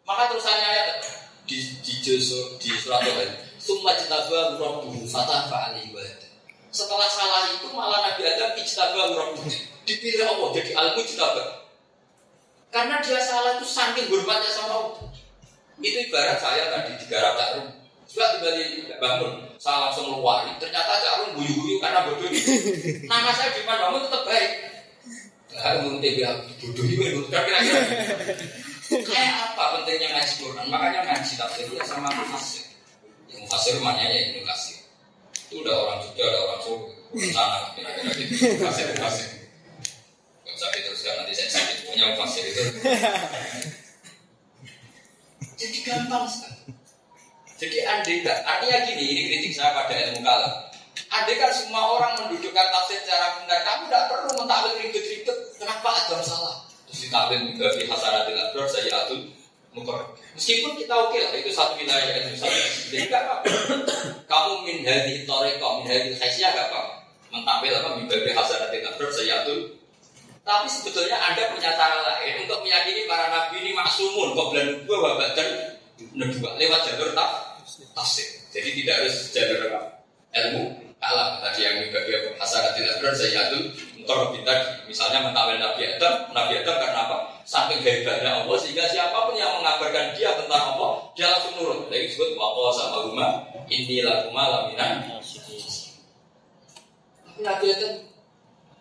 Maka terusannya ayat di di di surat Al Summa jitaba rabbuhu fatah fa'alaihi walad. Setelah salah itu malah Nabi Adam ijtaba rabbuhu. Dipilih Allah jadi al-mujtaba. Karena dia salah itu saking hormatnya sama Allah. Itu ibarat saya tadi di garap Cakrum. Juga tiba bangun, saya langsung luari. Ternyata Cakrum guyu-guyu karena bodoh. Nama saya di bangun tetap baik. Kalau mau bilang bodoh ini, kira-kira kayak apa pentingnya ngaji Quran? Makanya ngaji tafsir ya sama mufassir. Yang mufassir rumahnya ya ini kasih. Itu udah orang Jogja, ada orang Solo, sana kira-kira gitu. Mufassir, mufassir. Gak usah diteruskan nanti saya sakit punya mufassir itu. Jadi gampang sekali. Jadi andai enggak, artinya gini, ini kritik saya pada ilmu kalam. Andai kan semua orang mendudukkan tafsir secara benar, kamu tidak perlu mentakwil ribet-ribet. Kenapa ada salah? Terus ditakwil juga di hasanatil abrar saya atul Meskipun kita oke lah, itu satu wilayah yang satu Jadi enggak apa Kamu min hadi toreko, min hadi khaisyah enggak apa Mentakwil apa, abrar saya atul tapi sebetulnya Anda punya cara lain untuk meyakini para nabi ini maksumun, kok belan gua wabah dan kedua lewat jalur taf, tafsir. Jadi tidak harus jalur ilmu kalam tadi yang dia hasanat tidak benar tadi misalnya mentakwil Nabi Adam Nabi Adam karena apa saking hebatnya Allah sehingga siapa pun yang mengabarkan dia tentang Allah dia langsung nurut lagi disebut wapo sama rumah inilah rumah laminan tapi Nabi Adam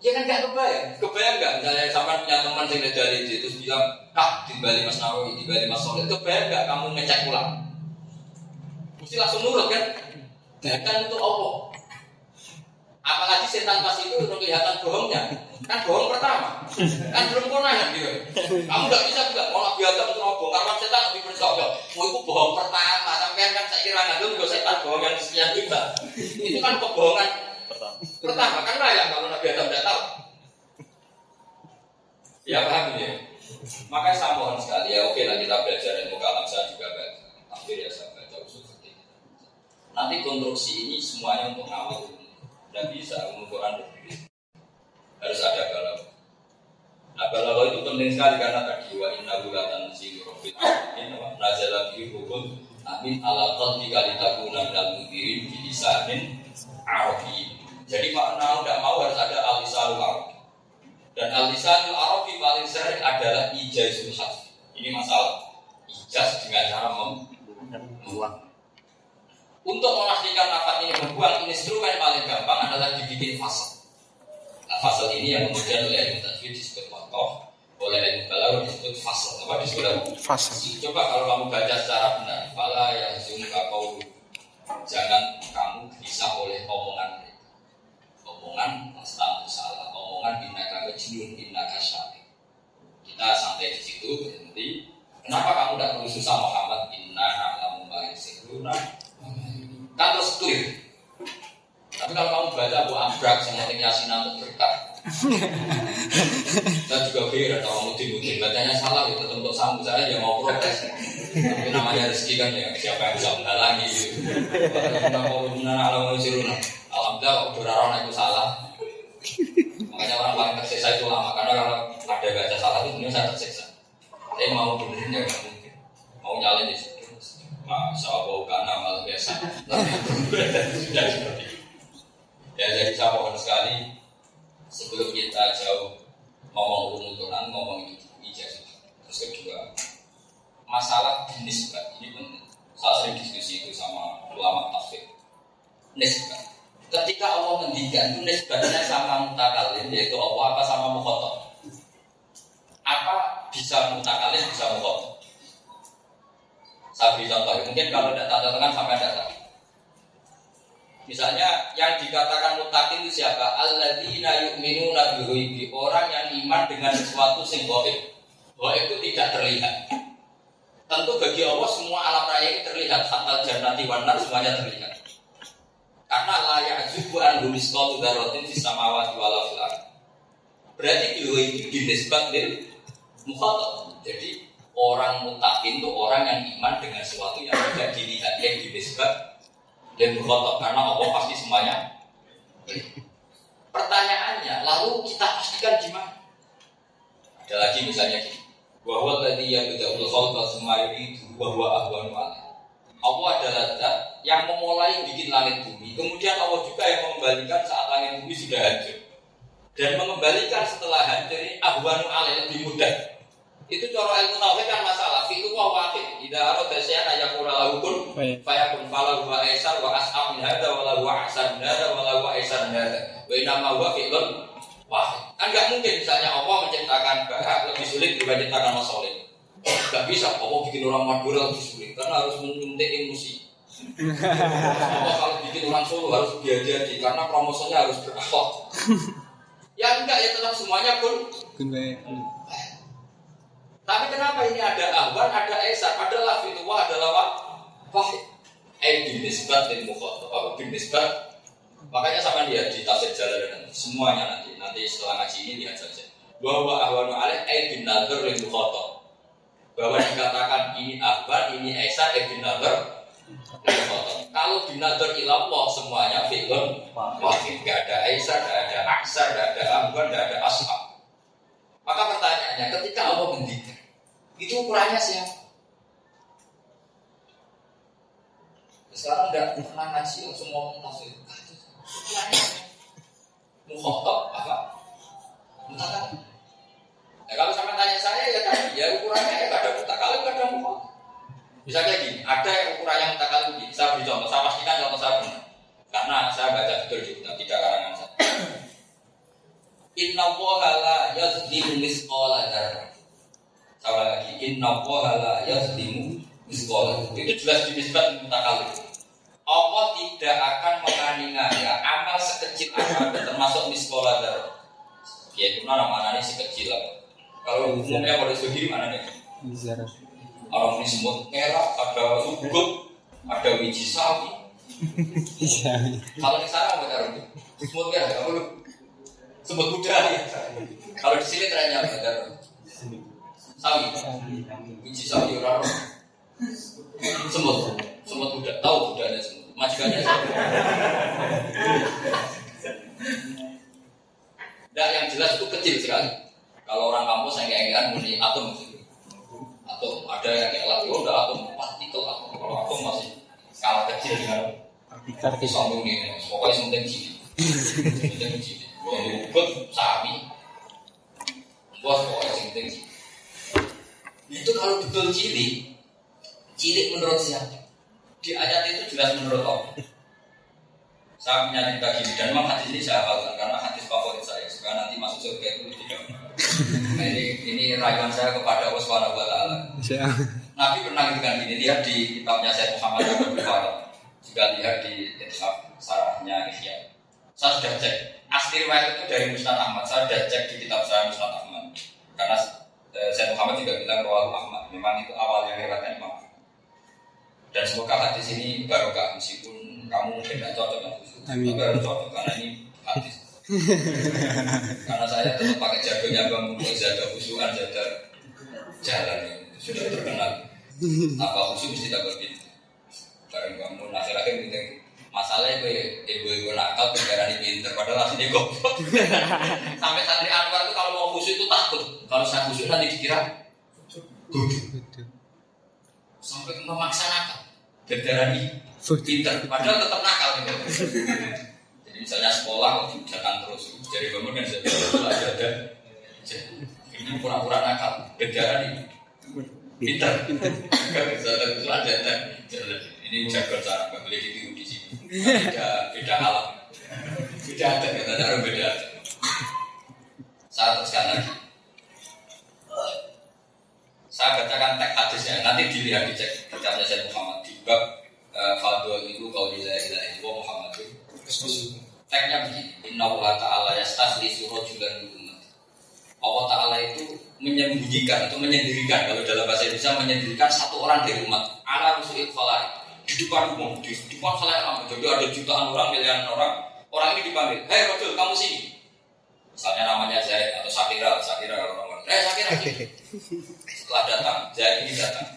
Ya kan gak kebayang, kebayang gak misalnya sama punya teman yang dari itu terus bilang, kak di Bali Mas Nawawi, di Bali Mas Soleh, kebayang gak kamu ngecek pulang? Mesti langsung nurut kan? Bahkan itu Allah. Apalagi setan pas itu udah kelihatan bohongnya, kan bohong pertama, kan belum konangan gitu. Kamu gak bisa juga mau biasa bohong, karena setan lebih percaya. Mau itu bohong pertama, sampai kan saya kira nggak dulu setan bohong yang sekian juga. Itu kan kebohongan Pertama kan layak kalau Nabi Adam tidak tahu. Ya paham ya. Makanya saya mohon sekali ya oke lah kita belajar ilmu kalam saya juga baca. Tapi ya saya baca usul. Nanti konstruksi ini semuanya untuk ngawal Tidak bisa mengukuran. Harus ada galau. Nah galau itu penting sekali karena tadi wa inna bulatan si robit ini nazala bi hukum amin ala qalbi kali takuna minal mudirin bi lisanin. Jadi makna tidak mau harus ada alisanul arabi. Dan alisanul arabi paling sering adalah ijazul hadfi. Ini masalah. Ijaz dengan cara membuang. Untuk memastikan nafas ini membuang, instrumen paling gampang adalah dibikin fasal. Nah, fasal ini yang kemudian oleh ilmu tajwid disebut wakof, oleh ilmu balaghah disebut fasal. Apa disebut? Fasal. Coba kalau kamu baca secara benar, fala yang zumka kau jangan kamu bisa oleh omongan mereka. Omongan pasti salah, omongan innaka kecilun, innaka syari. Kita sampai di situ berhenti. Kenapa kamu tidak perlu susah Muhammad? Inna alamu ma yasiruna Kan terus clear. Tapi kalau kamu baca Bu Ambrak yang penting Yasin untuk berkah. Saya juga kira kalau mudin-mudin bacanya salah itu untuk sambung saya ya mau protes. Tapi namanya rezeki kan ya siapa yang bisa menghalangi gitu. Alhamdulillah udah orang itu salah. Makanya orang paling tersiksa itu lama karena kalau ada baca salah itu sebenarnya saya tersiksa. Saya mau benerin ya nggak mungkin. Mau nyalin di situ. Masya Allah karena malah biasa. Sudah seperti itu. Ya jadi saya mohon sekali sebelum kita jauh ngomong Quran, ngomong ijazah. Terus kedua, masalah nisbat ini penting. Saya sering diskusi itu sama ulama tafsir. Nisbat. Ketika Allah mendikan itu nisbatnya sama mutakalim yaitu Allah apa sama mukhotob. Apa bisa mutakalim bisa mukhotob? Saya beri contoh, mungkin kalau tidak tanda tangan sampai ada. Misalnya yang dikatakan mutakin itu siapa? Alladzina yu'minuna bighaibi, orang yang iman dengan sesuatu sing. Gaib itu tidak terlihat. Tentu bagi Allah semua alam raya ini terlihat, hatta jannati wanar semuanya terlihat. Karena layak juga an miskal darotin di samawati wala fil Berarti itu dinisbat dari mukhatab. Jadi Orang mutakin itu orang yang iman dengan sesuatu yang tidak dilihat yang dinisbat dan berkotok karena Allah pasti semuanya. Pertanyaannya, lalu kita pastikan gimana? Ada lagi misalnya bahwa tadi yang tidak berkhulqa semua itu bahwa ahwan Allah adalah zat yang memulai bikin langit bumi. Kemudian Allah juga yang mengembalikan saat langit bumi sudah hancur. Dan mengembalikan setelah hancur ini ahwanu alaih lebih mudah. Itu cara ilmu tauhid kan masalah. Fi'lu wa wahid. Idza arada syai'an ayakuna lahu kun fayakun falahu wa aisar wa as'ab min hadza wa lahu ahsan hadza wa lahu aisar min hadza. Wa inna huwa fi'lun wahid. Kan enggak mungkin misalnya Allah menciptakan bahak lebih sulit dibanding menciptakan masolid. Enggak bisa Allah bikin orang Madura lebih sulit karena harus menyuntik emosi. Allah kalau bikin orang Solo harus diajari karena promosinya harus berakhlak. Ya enggak ya tetap semuanya pun tapi kenapa ini ada ahwan, ada esar, ada lafidullah, ada lawak wahid. Eh bin nisbat dan mukhotob, apa bin nisbat. Makanya sama dia di tafsir jalan nanti, semuanya nanti, nanti setelah ngaji ini lihat saja. Bahwa ahwanu alaih eh bin dan mukhotob. Bahwa dikatakan ini ahwan, ini esar, eh bin nadar kalau binadar ilallah semuanya fi'lun wahid. Gak ada esar, gak ada aksar, gak ada ahwan, gak ada ashab. Maka pertanyaannya, ketika Allah mendidik itu ukurannya siapa? Sekarang nggak pernah ngaji langsung ngomong tafsir. Ukurannya Mukhotob apa? Mutakalim. Ya kalau sama tanya saya ya tadi ya ukurannya ya ada mutakalim ada mukhotob. Bisa kayak gini, ada yang ukurannya mutakalim gini. Saya beri contoh, saya pastikan contoh saya benar. Karena saya baca betul di kitab tidak karangan saya. Inna wohala yazlimu misqala dzarrah. Sama lagi, inna la yazlimu miskola. Itu jelas dinisbat mutakalim. Allah tidak akan menganiaya amal sekecil apa pun termasuk miskola dar. Ya itu mana mana ini sekecil apa? Kalau umumnya pada segi mana nih? Orang ini semut merah, ada ugut, ada biji sawi. Kalau di sana apa cara? Semut merah, kamu semut muda ya. Kalau di sini ternyata ada sawi biji sawi orang semut semut muda tahu budanya semut majikannya? Nah, yang jelas itu kecil sekali. Kalau orang kampus yang kayak muni atom. Atom ada yang kayak lagi, oh udah atom partikel atom. Kalau atom masih skala kecil dengan partikel sambung ini. Pokoknya sementing sini. Sementing sini. Gua ngubut sami. Bos pokoknya sementing sini. Itu kalau betul cilik, cilik menurut siapa? Di ayat itu jelas menurut Allah. Saya punya cerita gini dan memang hadis ini saya hafalkan karena hadis favorit saya. Supaya nanti masuk surga itu tidak. Nah, ini ini rayuan saya kepada Allah Subhanahu Wa Taala. Nabi pernah ngendikan gini lihat di kitabnya Syekh Muhammad Abdul Bukhari. Juga lihat di Ithaf sarahnya Ihya. Saya sudah cek. Asli riwayat itu dari Musnad Ahmad. Saya sudah cek di kitab saya Musnad Ahmad. Karena eh, Syekh Muhammad juga bilang Rawal Ahmad. Memang itu awalnya riwayatnya Imam. Dan semoga hadis ini barokah meskipun kamu mungkin tidak cocok dengan khusus. Tapi harus cocok karena ini hadis. karena saya tetap pakai jagonya bang untuk jaga khusuan, jaga jalan ini sudah terkenal. Tanpa khusus mesti tak berbeda. Bareng kamu akhir-akhir kita masalahnya gue ibu-ibu nakal penjara pinter padahal aslinya goblok sampai santri Anwar itu kalau mau khusus itu takut kalau saya khusus nanti dikira bodoh sampai memaksa nakal berdarah ini pinter. Padahal tetap nakal. Gitu jadi misalnya sekolah kok datang terus. Jadi bangun dan jadi ada ini pura-pura nakal. Berdarah ini pinter. Ada itu ada ini jago cara boleh ditiru di sini. Beda beda alam. Beda ada kita cara beda. Saya teruskan lagi saya bacakan teks hadisnya nanti dilihat dicek kitabnya saya Muhammad. Di bab Fadul itu kau tidak tidak itu Muhammad. Teksnya begini. Inna Allah Taala yastasli surah juga umat Allah Taala itu menyembunyikan atau menyendirikan. Kalau dalam bahasa Indonesia menyendirikan satu orang dari umat. Ala rusul falai di depan umum. Di depan salah jadi ada jutaan orang miliaran orang. Orang ini dipanggil hei Rasul kamu sini misalnya namanya Zaid atau Sakira Sakira kalau orang eh Sakira setelah datang Zaid ini datang.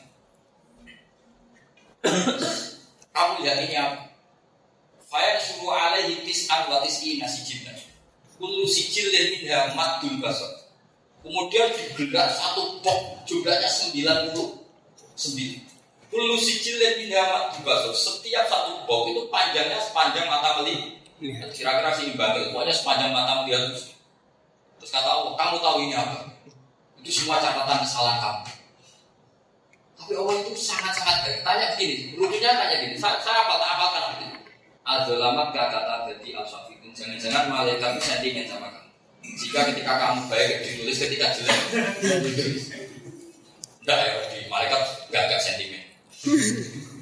Kamu ini apa? Faya suruh alaihi tis'an wa tis'ina sijilna Kullu sijil dan minha madul basar. Kemudian digerak satu box jumlahnya 99 Kullu sijil dan minha madul basar. Setiap satu box itu panjangnya sepanjang mata melihat Kira-kira sini bantu, pokoknya sepanjang mata melihat Terus kata Allah, kamu tahu ini apa? Itu semua catatan kesalahan kamu. Tapi Allah itu sangat-sangat baik. Tanya begini, lucunya tanya gini, saya, saya apa tak apalkan begini. Adzolamat kata jadi al-syafiqin Jangan-jangan malaikat itu sentimen sama kamu. Jika ketika kamu baik ditulis ketika jelek. Enggak ya, di malaikat enggak, enggak sentimen.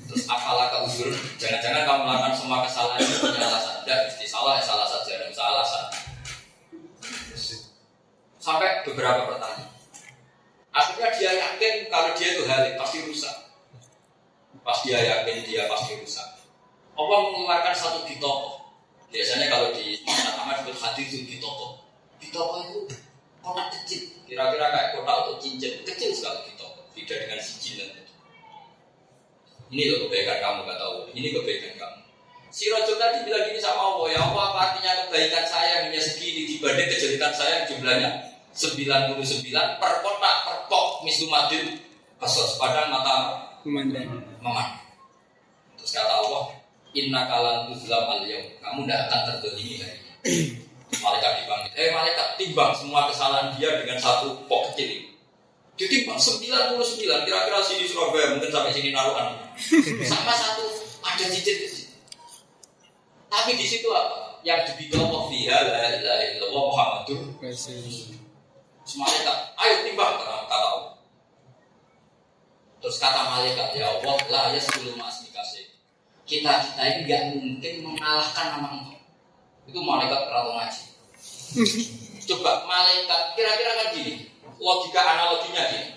Terus apalah keuzur Jangan-jangan kamu melakukan semua kesalahan itu punya alasan. Enggak, mesti salah salah saja, usah alasan Sampai beberapa pertanyaan Akhirnya dia yakin kalau dia itu halik pasti rusak. Pas dia yakin dia pasti rusak. Allah mengeluarkan satu ditoko. Biasanya kalau di Ahmad itu hadis itu ditoko. Ditoko itu kotak kecil, kira-kira kayak kotak atau cincin kecil sekali ditoko. Tidak dengan sijilan itu. Ini loh kebaikan kamu gak tahu. Ini kebaikan kamu. Si Rojo tadi bilang gini sama Allah, ya Allah apa artinya kebaikan saya hanya segini dibanding kejelitan saya yang jumlahnya 99 per kotak per kok mislumadin kasus padang mata Memandang. memandang. Terus kata Allah, Inna kalan tuzlam al Kamu tidak akan terdolimi hari ini. Malaikat dipanggil. Eh malaikat timbang semua kesalahan dia dengan satu pok kecil ini. Ditimbang 99 kira-kira sini Surabaya mungkin sampai sini naruhan. Sama satu ada cicit di situ. Tapi di situ apa? Yang dibikin Allah fiha la ilaha illallah Muhammadur Malaikat, ayo timbang kata Allah. Terus kata malaikat, ya Allah, lah ya sebelum mas dikasih. Kita kita ini nggak mungkin mengalahkan nama engkau. Itu malaikat terlalu ngaji. Coba malaikat, kira-kira kan gini, logika analoginya gini.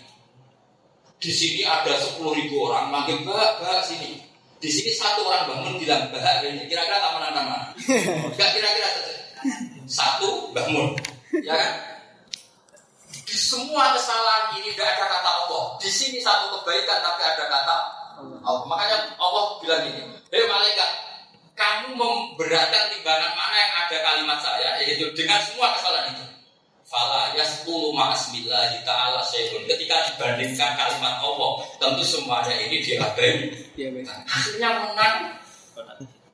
Di sini ada 10 ribu orang manggil bahak bahak sini. Di sini satu orang bangun bilang bahak ini. Kira-kira tak menang mana? Enggak kira-kira saja. Satu bangun, ya kan? Di semua kesalahan ini tidak ada kata Allah. Di sini satu kebaikan tapi ada kata Allah. Makanya Allah bilang gini, hei malaikat, kamu memberatkan timbangan mana yang ada kalimat saya yaitu dengan semua kesalahan itu. Fala yasqulu ma'asmillahi ta'ala syai'un. Ketika dibandingkan kalimat Allah, tentu semuanya ini dihargai. Iya, Mas. Hasilnya menang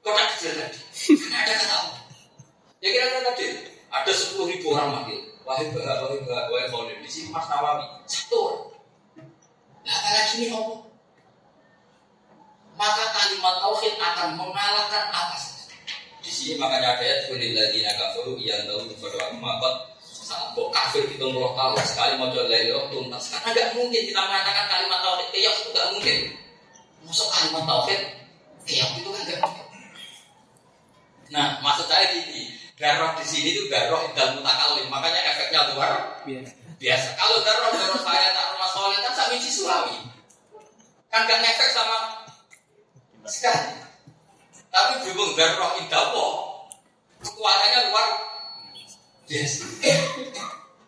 kotak kecil tadi. Karena ada kata Allah. Ya kira-kira tadi ada sepuluh ribu orang manggil. Wahai bah, wahai bah, wahai Khalid. Di sini Mas Nawawi satu. Nah, apalagi ini Allah. Maka kalimat tauhid akan mengalahkan apa. Di sini makanya ada ayat kulil ladina kafaru yang tahu kepada maka saat kok kafir itu puluh tahun sekali mau coba lagi tuntas karena nggak mungkin kita mengatakan kalimat tauhid kiyok itu nggak mungkin. Masuk kalimat tauhid kiyok itu kan nggak mungkin. Nah, maksud saya gini, darah di sini itu darah dan mutakalim, makanya efeknya luar Biasa. biasa. Kalau darah darah saya tak rumah soleh kan sami Sulawi, kan gak ngefek sama sekali. Tapi berhubung darah indawo, kekuatannya luar biasa.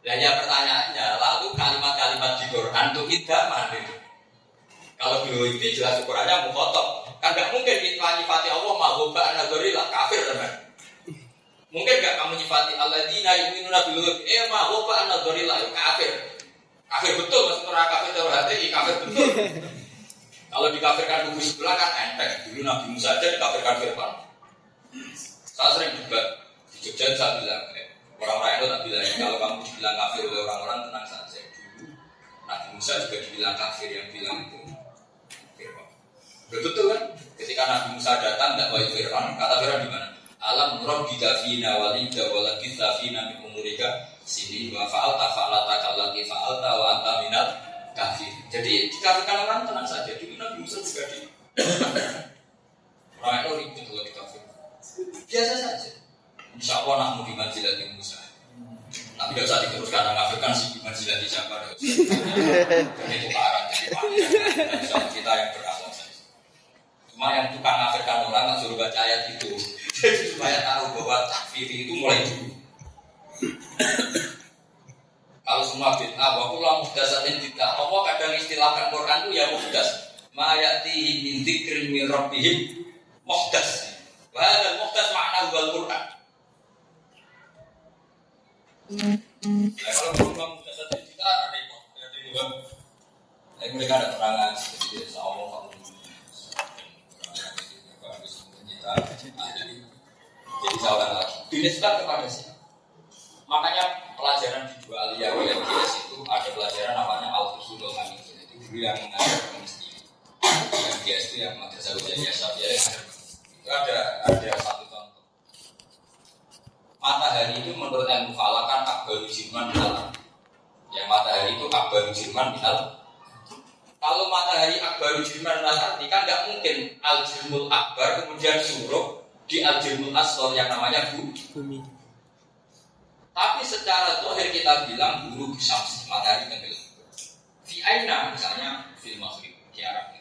Nah, ya pertanyaannya, lalu kalimat-kalimat di Quran itu idaman itu. Kalau dulu itu jelas ukurannya mukhotob. Kan gak mungkin kita nyifati Allah mahbuba anadorilah kafir teman. Mungkin gak kamu nyifati alladzina yu'minuna bil ghaib eh mahbuba anadorilah ya kafir. Kafir betul maksud orang kafir terus hati kafir betul. Kalau dikafirkan kubu sebelah kan enteng. Dulu Nabi Musa aja dikafirkan Firman. Saya sering juga di Jogja saya bilang, eh, orang-orang itu tak bilang, kalau kamu dibilang kafir oleh orang-orang tenang saja. Dulu Nabi Musa juga dibilang kafir yang bilang itu Firman. Betul kan? Ketika Nabi Musa datang tidak baik Firman, kata Firman di mana? Alam Rabbi fina walida walaki fina min umurika sini wa fa'alta fa'alta kallati fa'alta wa anta minal kafir. Jadi dikafirkan orang tenang saja. Dulu Nabi Musa juga di orang itu ribut kalau dikafir. Biasa saja. Insya Allah nak mau di manjilat Musa. Tapi tidak usah diteruskan, mengafirkan si manjilat siapa. tidak usah. Ini tukaran, jadi. Bisa kita yang saja. Cuma yang tukang ngafirkan orang nggak suruh baca ayat itu. Jadi supaya tahu bahwa takfir itu mulai dulu. Kalau semua bid'ah, wa kullu muhdatsatin bid'ah. Allah kadang istilahkan Quran itu ya muhdas. Ma ya'tihi min dzikrin min rabbihim muhdas. Hadzal muhdas makna wal Quran. Nah, kalau kullu muhdatsatin bid'ah ada yang ada juga. Mereka ada terangan itu, Allah jadi saya ulang lagi, dinisbah kepada siapa? Makanya pelajaran di dua aliyah yang bias itu ada pelajaran namanya al-usulul hamid. Itu dulu yang mengajar mesti yang bias itu yang madrasah ujian Syafi'iyah yang ada. Itu ada ada satu contoh. Matahari itu menurut ilmu falak kan akbaru jirman minal Yang matahari itu akbaru jirman minal Kalau matahari akbaru jirman minal arti kan nggak mungkin al jirmul akbar kemudian suruh di al asghar yang namanya bu Bumi. tapi secara tohir kita bilang guru bisa matahari tenggelam. Di aina misalnya film maghrib di Arab.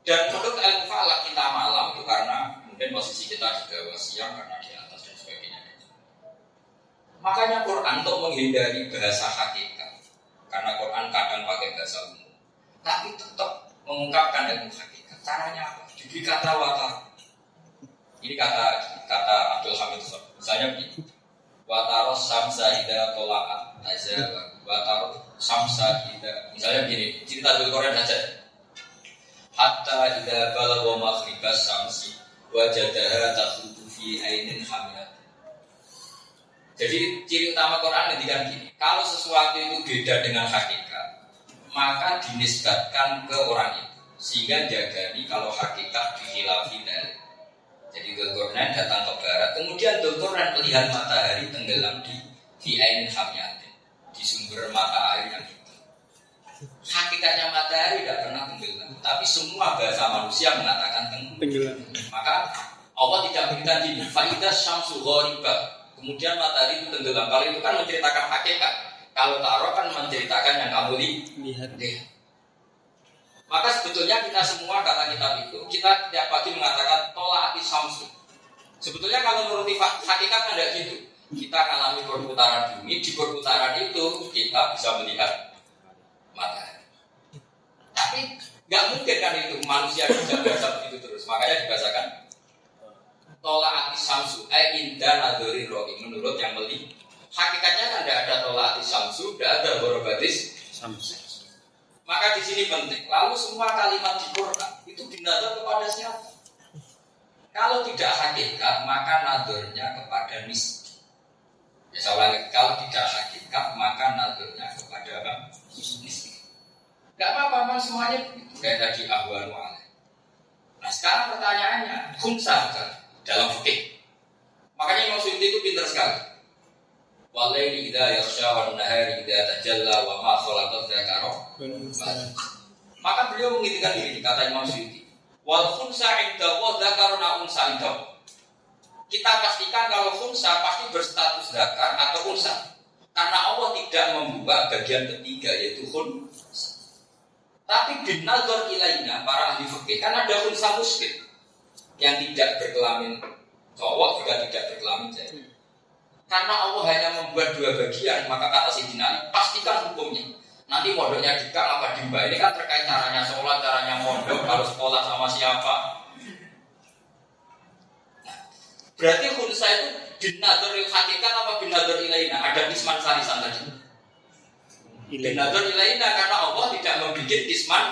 Dan menurut ilmu falak kita malam itu karena mungkin posisi kita di bawah siang karena di atas dan sebagainya. Makanya Quran untuk menghindari bahasa hakikat karena Quran kadang pakai bahasa umum, tapi tetap mengungkapkan ilmu hakikat. Caranya apa? Diberi kata. Ini kata kata Abdul Hamid Sob. Misalnya begini. Wataros samsa ida tolak aja. Wataros samsa ida. Misalnya begini. Cerita dulu Korea saja. Hatta ida balagha maghribas samsi wajadaha takhruju fi ainin hamilat. Jadi ciri utama Quran ngendikan gini, kalau sesuatu itu beda dengan hakikat, maka dinisbatkan ke orang itu sehingga jagani kalau hakikat dikhilafi dari jadi Dzulqarnain datang ke barat, kemudian Dzulqarnain melihat matahari tenggelam di di ain hamyatin, di sumber mata air yang itu. Hakikatnya matahari tidak pernah tenggelam, tapi semua bahasa manusia mengatakan tenggelam. Maka Allah tidak berikan gini, faidah syamsu ghoriba. Kemudian matahari itu tenggelam. Kalau itu kan menceritakan hakikat. Kalau taruh kan menceritakan yang kamu li- Lihat. lihat. Maka sebetulnya kita semua kata kitab itu, kita tiap pagi mengatakan tolak ati samsu. Sebetulnya kalau menurut hak- hakikat kan tidak gitu. Kita mengalami perputaran bumi, di perputaran itu kita bisa melihat matahari. Tapi Gak mungkin kan itu manusia bisa biasa begitu terus. Makanya dibahasakan tolak atis samsu, eh indah nadori rohi menurut yang beli. Hakikatnya kan tidak ada tolak atis samsu, tidak ada borobatis Maka di sini penting. Lalu semua kalimat di Quran itu dinador kepada siapa? Kalau tidak hakikat, maka nadornya kepada miskin. Ya ulangi, kalau tidak hakikat, maka nadornya kepada miskin. Gak apa-apa, semuanya begitu. Kayak tadi ahwanu alaih. Nah sekarang pertanyaannya, khumsa dalam fikih. Makanya Imam Suyuti itu pintar sekali. Yakhsha wa nahari idha tajalla wa ma khalaqat dzakara. Maka beliau mengingatkan diri, kata Imam Suyuti. Wal khunsa inda wa dzakaruna unsa inda. Kita pastikan kalau khunsa pasti berstatus zakar atau unsa. Karena Allah tidak membuka bagian ketiga yaitu khun. Tapi bin nazar ilaina para ahli fikih kan ada khunsa muslim yang tidak berkelamin cowok juga tidak berkelamin cewek. Karena Allah hanya membuat dua bagian, maka kata Sayyidina Ali, pastikan hukumnya. Nanti modalnya dikak apa dimba ini kan terkait caranya sholat, caranya mondok, kalau sekolah sama siapa. Nah, berarti khunsa itu bin nador hakikat apa bin nador ilaina? Ada isman salisan tadi. Bin nador ilaina karena Allah tidak membuat isman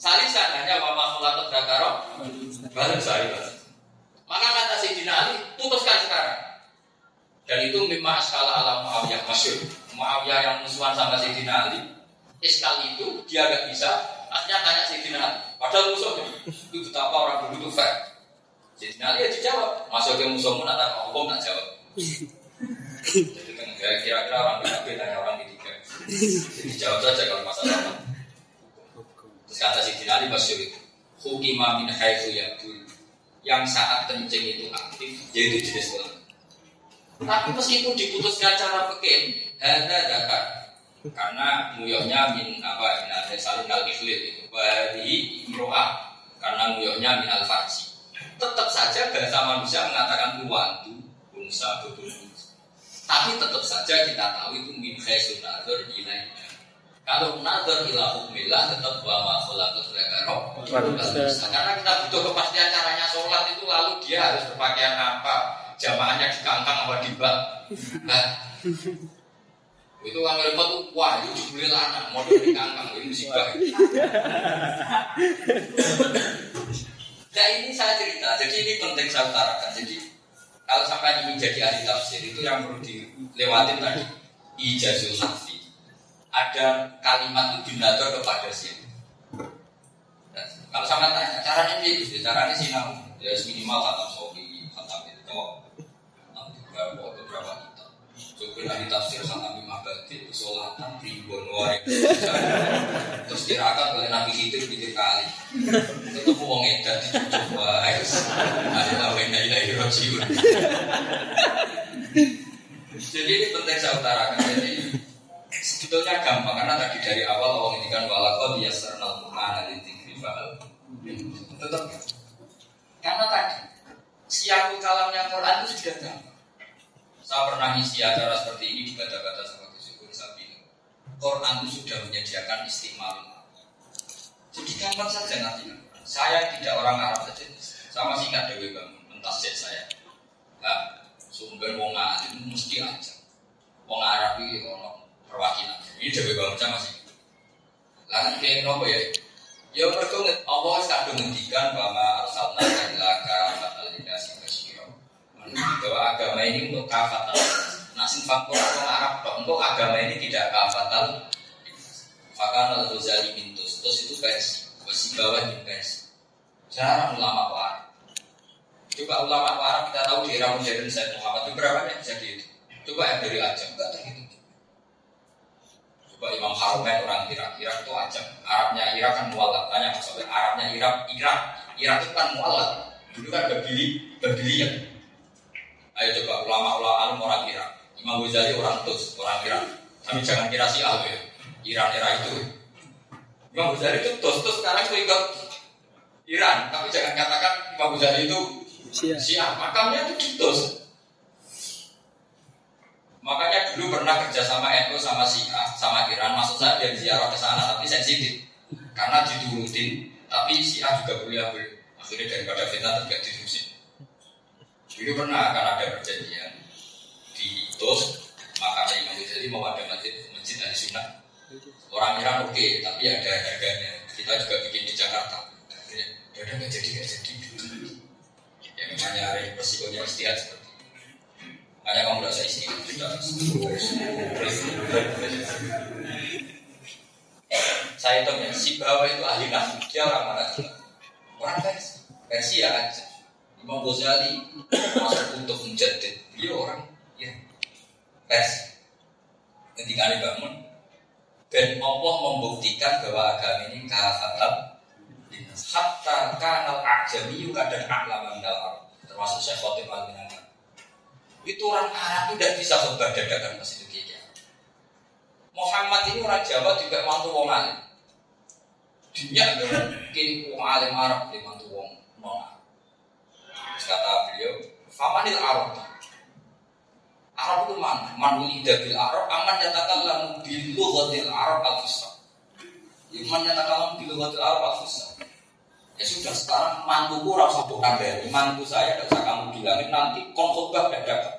salisan hanya mama khulaqat dakaro baru salisan. Maka kata Sayyidina Ali, putuskan sekarang. Dan itu memang skala alam Muawiyah masyur. Muawiyah yang musuhan sama Sayyidina Ali. Iskal itu dia gak bisa. Akhirnya tanya Sayyidina Ali. Padahal musuh itu betapa orang dulu itu fair. Sayyidina Ali ya dijawab. Masuk ke musuhmu nak tak hukum jawab. Jadi kan kira-kira orang di tanya orang di tiga. Jadi jawab saja kalau masalah apa. Terus kata Sayyidina Ali masyur itu. Hukima min haitsu yaqul yang saat kencing itu aktif yaitu jenis kelamin. Tapi meskipun diputuskan cara pekin, ada zakat karena muyoknya min apa min ada saling al ikhlil wadi imroah karena muyoknya min al farji. Tetap saja bahasa manusia mengatakan tuwantu, unsa, betul Tapi tetap saja kita tahu itu min khaisun nazar ilaihnya. Kalau nazar ila hukmillah tetap wa ma khalaqat Karena kita butuh kepastian caranya sholat itu lalu dia harus berpakaian apa, jamaahnya di kangkang apa di bak. Nah, itu kan repot tuh, wah itu jubli lanang, model di kangkang, ini musibah. Nah ini saya cerita, jadi ini penting saya utarakan. Jadi kalau sampai ingin jadi ahli tafsir itu yang perlu dilewatin tadi ijazul hafi. Ada kalimat itu binator kepada siapa. Nah, kalau sama tanya, caranya ini, caranya sih ya minimal kata sobi, kata itu, beberapa beberapa kita. Coba ahli tafsir sama Imam Batin, kesolatan, ribuan wae. Terus tirakat oleh Nabi Khidir pikir kali. Ketemu wong edan dicucuk. Ada tahu yang ilahi rojiun. Jadi ini penting saya utarakan. Jadi sebetulnya gampang karena tadi dari awal Allah ini kan walakot ya sernal Quran di tinggi Tetap karena tadi siapul kalamnya Quran itu sudah gampang. Saya pernah ngisi acara seperti ini di kata-kata seperti syukur sabi. Quran itu sudah menyediakan istimewa. Jadi gampang saja nanti. Saya tidak orang Arab saja. Sama sih nggak dewi bangun mentasjid saya. Nah, sumber wong alim mesti aja. Wong Arab ini orang perwakilan. Ini dewi bangun sama sih. Lalu kayak nopo ya. Ya mereka Allah kadung ngendikan bahwa arsalna fatal dikasih basyiro. Bahwa agama ini untuk kafatal. Nah, faktor orang Arab dong. Untuk agama ini tidak kafatal. Fakana al-Ghazali mintus. Terus itu versi. Versi bawah ini versi. Jarang ulama Arab. Coba ulama Arab kita tahu di era modern Said Muhammad itu berapa yang bisa dihitung? Coba yang dari Ajam, enggak terhitung. Coba Imam Harumen orang Irak, Irak itu Ajam. Arabnya Irak kan mualat. Tanya maksudnya Arabnya Irak, Irak. Irak itu kan mualat. Dulu kan Babili, Babilian. Ayo coba ulama-ulama orang Irak. Imam Ghazali orang Tus, orang Irak. Tapi jangan kira si ya. Iran era itu. Imam Ghazali itu Tus, Tus sekarang itu ikut Iran. Tapi jangan katakan Imam Ghazali itu Siap. Makamnya itu di Tus. Makanya dulu pernah kerja sama NU sama Syiah sama Iran. Maksud saya dia ziarah ke sana tapi sensitif. karena diturutin tapi si A juga boleh ambil akhirnya daripada fitnah tidak diterusin itu pernah akan ada perjanjian di tos maka Imam Ghazali mau ada masjid masjid ahli sunnah. Orang Iran oke tapi ada harganya. Kita juga bikin di Jakarta. Akhirnya udah nggak jadi nggak jadi. Ya namanya ada resikonya istihad seperti itu. Makanya kamu merasa istihad juga saya hitung ya, si bawah itu ahli nafsu, dia orang mana? Orang versi ya aja. Imam Ghazali masuk untuk menjadi dia orang ya versi. Ketika dia bangun dan Allah membuktikan bahwa agama ini kafatab hatta kanal ajami kadang aklaman dalam termasuk Syekh Khotib al itu orang Arab tidak bisa khutbah dadakan masih itu kayak Muhammad ini orang Jawa juga mantu wong alim. Dunia mungkin wong alim Arab dia mantu wong non. Kata beliau, "Famanil Arab." Arab itu mana? Man wulida bil Arab, aman yatakallamu bil lughatil Arab al-fusha. Iman yatakallamu bil lughatil Arab al-fusha. Ya sudah sekarang mantuku rasa bukan dari mantu saya tidak usah kamu bilangin nanti konkhotbah dadakan.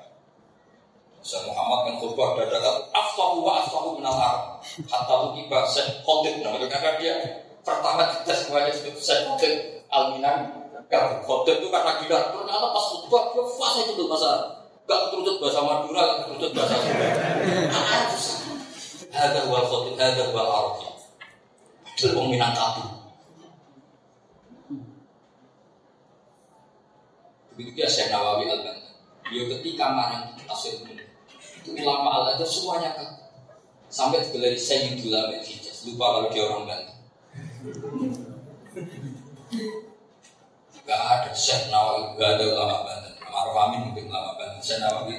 Saya Muhammad kan khutbah dadakan afsahu wa afsahu minal Arab. Hatta tiba Syekh Khotib nah karena dia pertama kita semuanya disebut Syekh Khotib Al-Minan. Kalau Khotib itu karena gila ternyata pas khutbah dia fase itu tuh bahasa gak keturucut bahasa Madura, gak keturucut bahasa Sunda. Ada wal Khotib, ada wal Arab. Itu Minangkabau. Begitu dia Syekh Nawawi al. Dia ketika marah tafsir itu ulama al azhar semuanya kan sampai digelari Sayyidul Amin Hijaz. Lupa kalau dia orang Banten. Gak ada Syekh Nawawi, gak ada ulama Banten. Maruf Amin mungkin ulama Banten. Syekh Nawawi,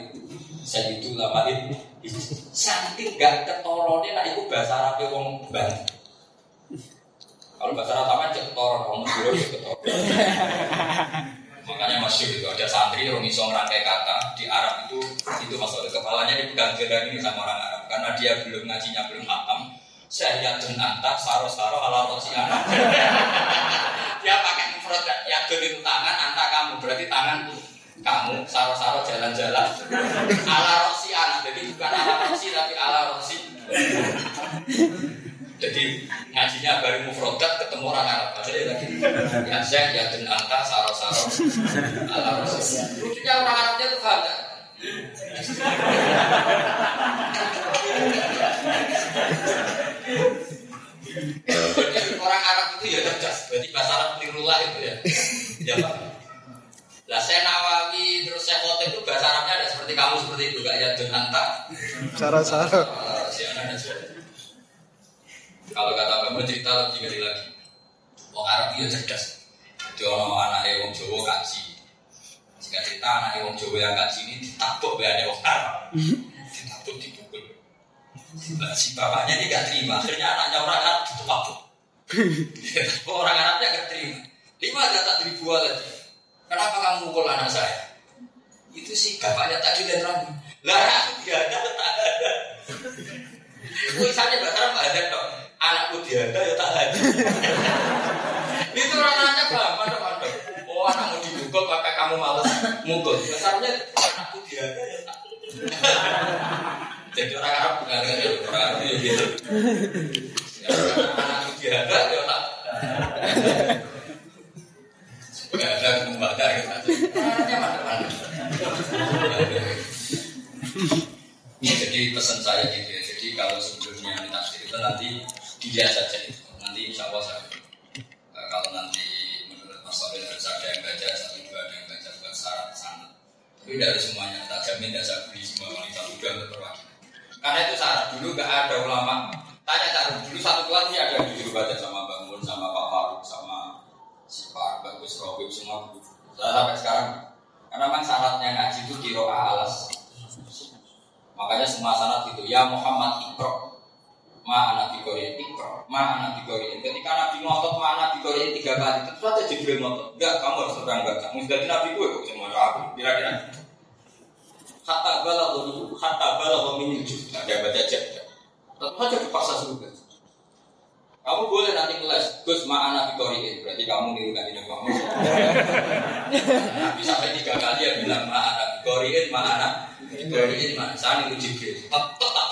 Sayyidul Amin Hijaz. Saking gak ketolonnya, nah itu bahasa Arabnya wong Banten. Kalau bahasa Arab kan ketoron, ngomong dulu cek ketoron. Makanya masyur itu ada santri yang bisa merangkai kata di Arab itu itu masalah kepalanya dipegang jalan ini sama orang Arab karena dia belum ngajinya belum hatam. Saya yadun anta saro saro ala anak. dia pakai mufrad yadun itu tangan anta kamu berarti tangan kamu saro saro jalan-jalan ala rosi anak jadi bukan ala rosi tapi ala rosi. Jadi ngajinya baru mufrodat ketemu orang Arab. Padahal lagi ya saya ya dan anta saro saro ala rasul. Lucunya orang Arabnya tuh paham? Jadi orang Arab itu ya cerdas. Berarti bahasa Arab nirulah itu ya. Ya pak. Lah saya Nawawi terus saya Khotib itu bahasa Arabnya ada seperti kamu seperti itu gak ya dan anta. Cara-cara. Kalau kata kamu cerita lebih ngeri lagi. Wong Arab itu cerdas. Jadi orang anaknya wong Jawa kaji. Jika cerita anaknya wong Jawa yang kaji ini ditabuk oleh wong Arab. Ditabuk dipukul. Si bapaknya ini gak terima. Akhirnya anaknya orang Arab ditabuk. orang Arabnya gak terima. Lima tak ribu lagi. Kenapa kamu mukul anak saya? Itu sih bapaknya tadi dan ragu. Lah aku dia ada tak ada. Tulisannya bahasa Arab ada dong. Anakku dia ya tak ada. Itu ranahnya pada pada. Oh anakmu dipukul maka kamu males mukul. Besarnya anakku dia ya tak. Jadi orang Arab bukan orang Arab itu gitu. Right. Bikoriin Ma'ana saya niru Jibril Tetap juga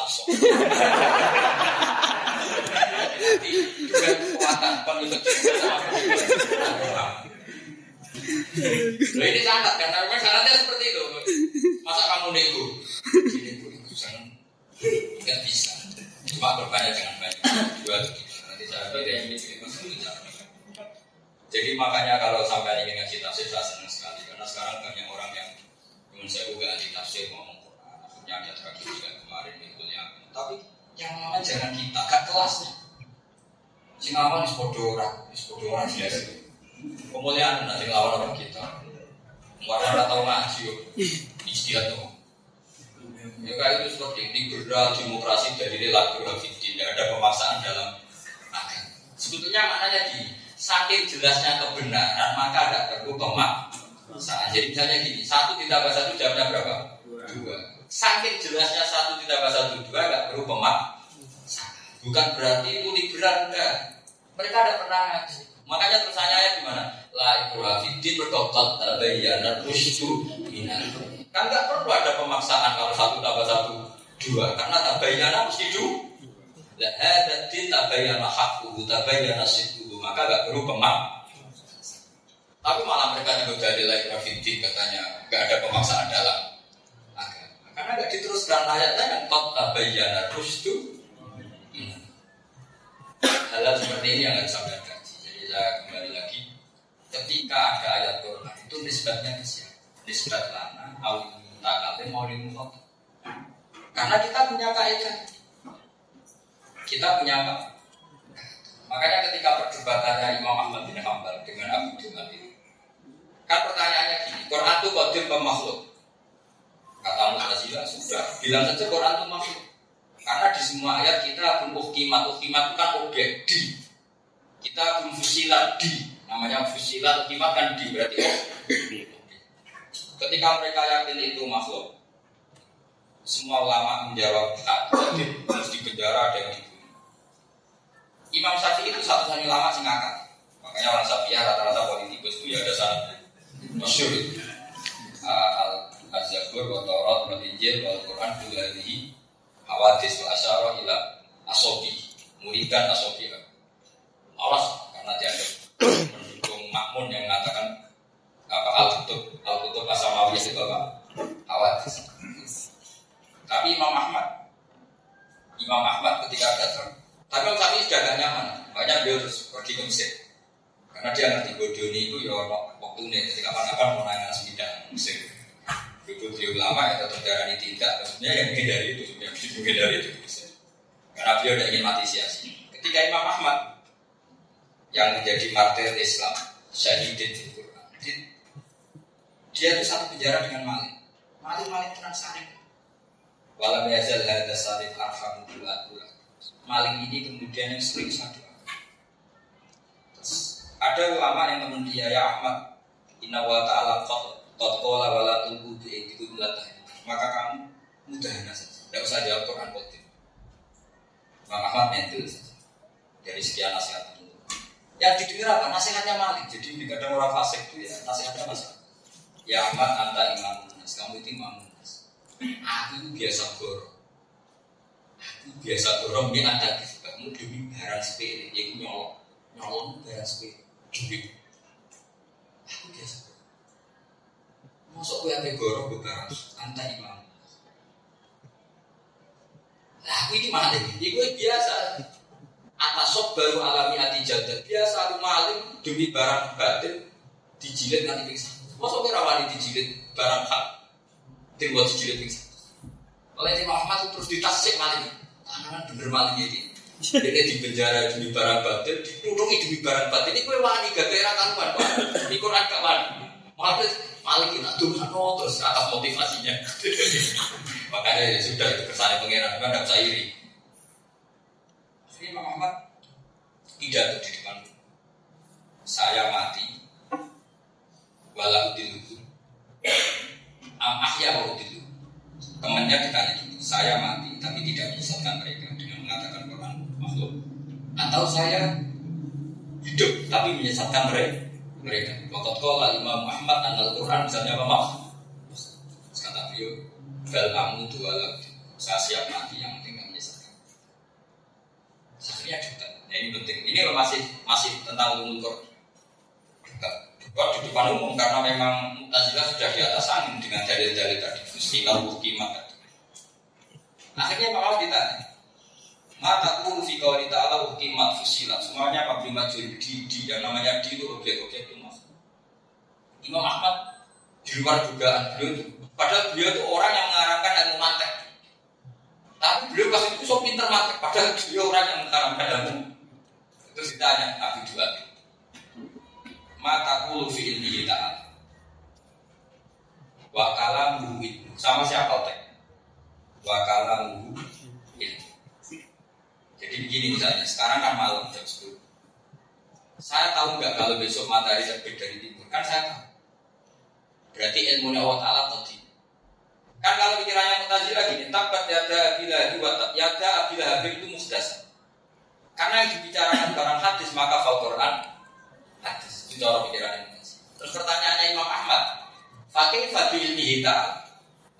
kekuatan sama Loh ini sangat kan, karena syaratnya seperti itu. Masa kamu nego? Ini jangan, nggak bisa. Cuma berbanyak jangan banyak. Dua Nanti saya beda ini. Jadi makanya kalau sampai ingin ngaji tafsir saya senang sekali. Karena sekarang banyak orang yang Teman saya juga ahli tafsir ngomong Akhirnya ada tragedi kan kemarin di kuliah Tapi yang mana jangan kita, gak kelasnya. Sing aman is podo orang, is podo orang biasa Kemuliaan nanti lawan orang kita. Warna orang tahu ngaji yo. Istiadat tuh. Ya kayak itu seperti liberal demokrasi dari relatif tidak ada pemaksaan dalam agama. Sebetulnya maknanya di saking jelasnya kebenaran maka ada perlu pemaksaan. Jadi misalnya gini, satu ditambah satu jawabnya berapa? Dua. Saking jelasnya satu ditambah satu dua nggak perlu pemaksaan. Bukan berarti itu liberal enggak. Mereka ada pernah ngaji. Makanya terus saya gimana? La ikraha fiddin berkotot tabayyana rusydu minal Kan nggak perlu ada pemaksaan kalau satu tambah satu dua karena tabayyana mesti dua. La hada din tabayyana haqquhu tabayyana sidquhu maka nggak perlu pemak. Tapi malah mereka juga dari la ikraha fiddin katanya nggak ada pemaksaan dalam. Karena nggak diteruskan ayatnya kan kot tabayyana rusydu Hal seperti ini yang harus sampai kaji. Jadi saya kembali lagi, ketika ada ayat Quran itu nisbatnya ke siapa? Nisbat lana, awil mutakalim, mawil mukhot. Karena kita punya kaidah. Kita punya apa? Makanya ketika perdebatannya Imam Ahmad bin Hambal dengan Abu Dhumad itu, kan pertanyaannya gini, Quran itu kodim pemakhluk. Kata Mu'tazilah sudah, bilang saja Quran itu makhluk. Karena di semua ayat kita pun ukimat itu kan objek di. Kita pun fusilat di, namanya fusilat ukimat kan di berarti oh. Ketika mereka yakin itu makhluk, semua ulama menjawab tak harus dipenjara ada yang dibunuh. Imam Syafi'i itu satu-satunya ulama sing ngakak. Makanya orang Syafi'i rata-rata politikus itu ya ada sana masyur itu. Al Az-Zabur, wa Taurat, wa Injil, wa Al-Quran, kuladihi Hawadis wa asyara ila asobi Muridan asobi Awas karena dia ada pendukung makmun yang mengatakan apa al-kutub al-kutub asamawi itu apa? Hawadis Tapi Imam Ahmad Imam Ahmad ketika datang Tapi Imam Syafi'i sudah agak nyaman Makanya beliau terus pergi ke Mesir Karena dia ngerti bodoh ini itu ya waktu ini Ketika kapan-kapan mau nanya sembilan Mesir itu dia ulama ya tetap darah ini tidak. Maksudnya yang menghindari itu yang menghindari itu. Karena beliau tidak ingin mati sia-sia. Ketika Imam Ahmad yang menjadi martir Islam syahidin di Quran dia itu satu penjara dengan Malik. Malik Malik tenang saring walam yazal hadza salih arfam bulat Malik ini kemudian yang sering satu. Ada ulama yang teman dia ya Ahmad Inna wa ta'ala qad Totkola wala tunggu di itu melatah. Maka kamu mudahana saja. Tidak usah jawab Quran Qadim. Bang Ahmad mental saja. Dari sekian nasihat itu. Yang didengar apa? Nasihatnya Malik. Jadi kadang orang fasik itu ya nasihatnya masih. Ya Ahmad anta imam nas. Kamu itu imam nas. Aku biasa goro. Aku biasa goro. Ini ada kamu demi barang sepele. Ya nyolong. Nyolong barang sepele. Duit. Aku biasa Masuk gue ambil gorong gue barang Anta imam. Nah aku ini maling Ini gue biasa. Atas sok baru alami hati jadat Biasa aku maling demi barang batin Dijilid nanti pingsan. Masuk gue rawani dijilid barang hak Tim buat dijilid pingsan. Oleh Imam Ahmad terus ditasik maling. Tangan bener maling ini. Jadi di penjara demi barang batin Ditudungi demi barang batin. Ini gue wani gak kira karuan Ini Quran gak wani paling kita Tuhan oh, terus atas motivasinya. Makanya ya sudah itu kesannya pengiran kan tidak iri. Jadi Imam Ahmad? Tidak di depan. Saya mati. Walau diluku am ahya walau diluku temannya ditanya gitu saya mati tapi tidak menyesatkan mereka dengan mengatakan Quran makhluk. Atau saya hidup tapi menyesatkan mereka? Mereka. Waktu kala Imam dan Al-Quran misalnya apa mak? Kata beliau, bel amu dua Saya siap mati yang penting nggak menyesatkan. Akhirnya dekat. Ya, ini penting. Ini masih masih tentang dekat. Dekat di depan umum karena memang Mu'tazilah sudah di atas angin dengan dalil-dalil tadi. Fusilah kimat tadi. Akhirnya Pak ditanya, Mata pun fi kawali ta'ala ukimat fusilat. Semuanya apa? Majul di, di Yang namanya di itu objek-objek itu mas. Imam Ahmad di luar dugaan beliau itu. Padahal beliau itu orang yang mengarangkan ilmu mantek Tapi beliau pas itu so pinter mantek Padahal beliau orang yang mengarangkan ilmu. Terus ditanya Nabi dua Mata kulu fi ilmihi ta'ala. Wa kalamuhu Sama siapa tek Wa kalamuhu jadi begini misalnya, sekarang kan malam jam 10. Saya tahu nggak kalau besok matahari terbit dari timur? Kan saya tahu. Berarti ilmu Allah Ta'ala tadi. Kan kalau pikirannya mutazilah gini, tabat yada bila dua yada habib itu musdas. Karena yang dibicarakan barang hadis maka fal Quran hadis. Itu cara pikirannya Terus pertanyaannya Imam Ahmad, Fakih fabil ta'ala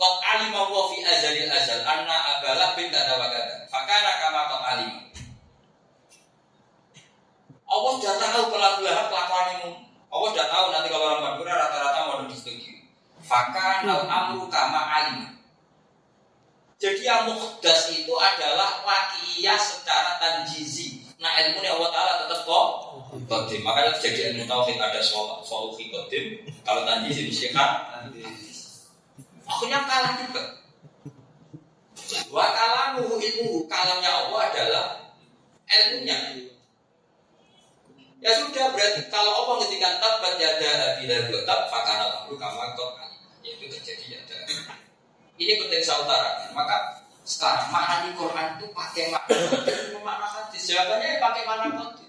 Qad alima wa fi azalil azal anna abalah bin kada wa kada. Kama qad. Allah sudah tahu pelaku-pelaku kelakuan ini. Allah sudah tahu nanti kalau orang Madura rata-rata mau disetujui. Fakana amru kama alima. Jadi yang mukhdas itu adalah wakiyah secara tanjizi. Nah ilmu Allah Ta'ala tetap kok Kodim. Makanya terjadi ilmu tauhid ada solusi kodim. Kalau tanjizi itu syikat Akhirnya kalah juga. Wa kalamuhu ilmu kalamnya Allah adalah ilmunya. Ya sudah berarti kalau Allah ketika tabat yada bila gotab fakana tahu kama kok yaitu terjadi ada. Ini penting saya. Maka sekarang makna Quran itu pakai makna makna hadis. Jawabannya pakai makna hadis.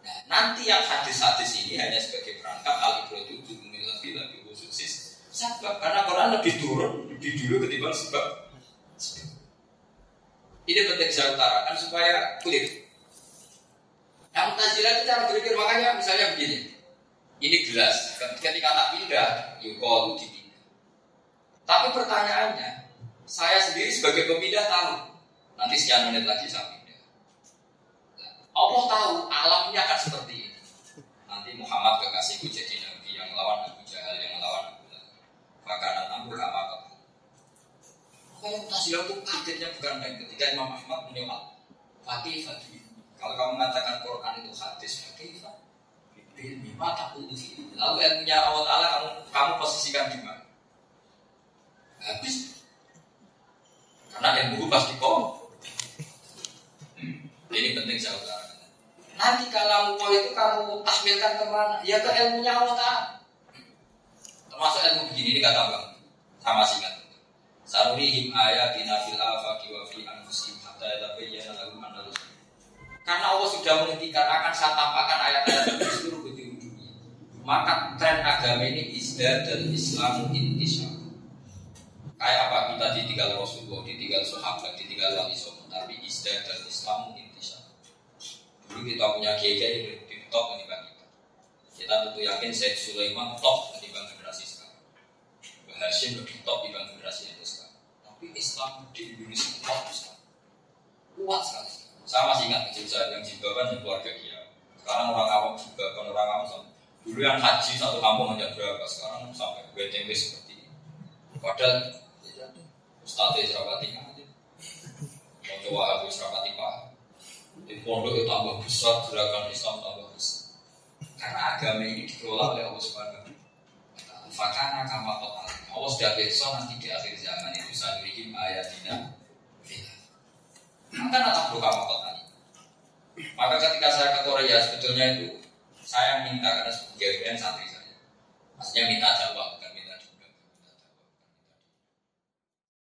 Nah, nanti yang hadis-hadis ini hanya sebagai perangkat al-ibradu milah bila khususis Sebab karena Quran lebih turun lebih dulu ketimbang sebab. Ini penting saya utarakan supaya kulit. Yang Mu'tazilah itu cara berpikir makanya misalnya begini. Ini gelas, ketika tak pindah, yuko itu dipindah. Tapi pertanyaannya, saya sendiri sebagai pemindah tahu. Nanti sekian menit lagi saya pindah. Allah tahu alamnya akan seperti ini. Nanti Muhammad kekasihku jadi nabi yang melawan Abu Jahal yang melawan makanan amur apa Kalau Mu'tazilah itu kagetnya bukan main ketika Imam Ahmad menyoal Fatih Fatih Kalau kamu mengatakan Quran itu hadis Fatih Fatih mata Lalu ilmunya Allah Ta'ala kamu, kamu posisikan di mana? Habis. Karena ilmu pasti kok Ini penting saya utarakan Nanti kalau mau itu kamu tasmilkan ke mana? Ya ke ilmunya Allah Ta'ala Termasuk ilmu begini ini kata bang, sama singkat. Sarurihim ayatina fil afaqi wa fi anfusihim hatta yatabayyana lahum annal Karena Allah sudah menghentikan akan saya tampakkan ayat-ayat di seluruh penjuru dunia. Maka tren agama ini isdar dan Islam intisya. Kayak apa kita ditinggal Rasulullah, ditinggal sahabat, ditinggal songo, tapi isdar dan Islam intisya. Dulu kita punya kiai di top ini kita. Kita tentu yakin Syed Sulaiman top Hashim lebih top dibanding generasi sekarang. Tapi Islam di Indonesia kuat sekali. Kuat sekali. Saya masih ingat kecil saya yang jilbaban di keluarga dia. Sekarang orang awam juga, kan orang awam sama. Dulu yang haji satu kampung hanya berapa, sekarang sampai BTW seperti ini. Padahal Ustadz Israfati kan aja. Mau coba habis Israfati Pak. Di pondok itu tambah besar, gerakan Islam tambah besar. Karena agama ini dikelola oleh Allah Subhanahu Fakana kama total. Allah sudah besok nanti di akhir zaman itu saya bikin ayatina Maka anak buka total. Maka ketika saya ke Korea sebetulnya itu saya minta karena sebagai santri saya. Maksudnya minta jawab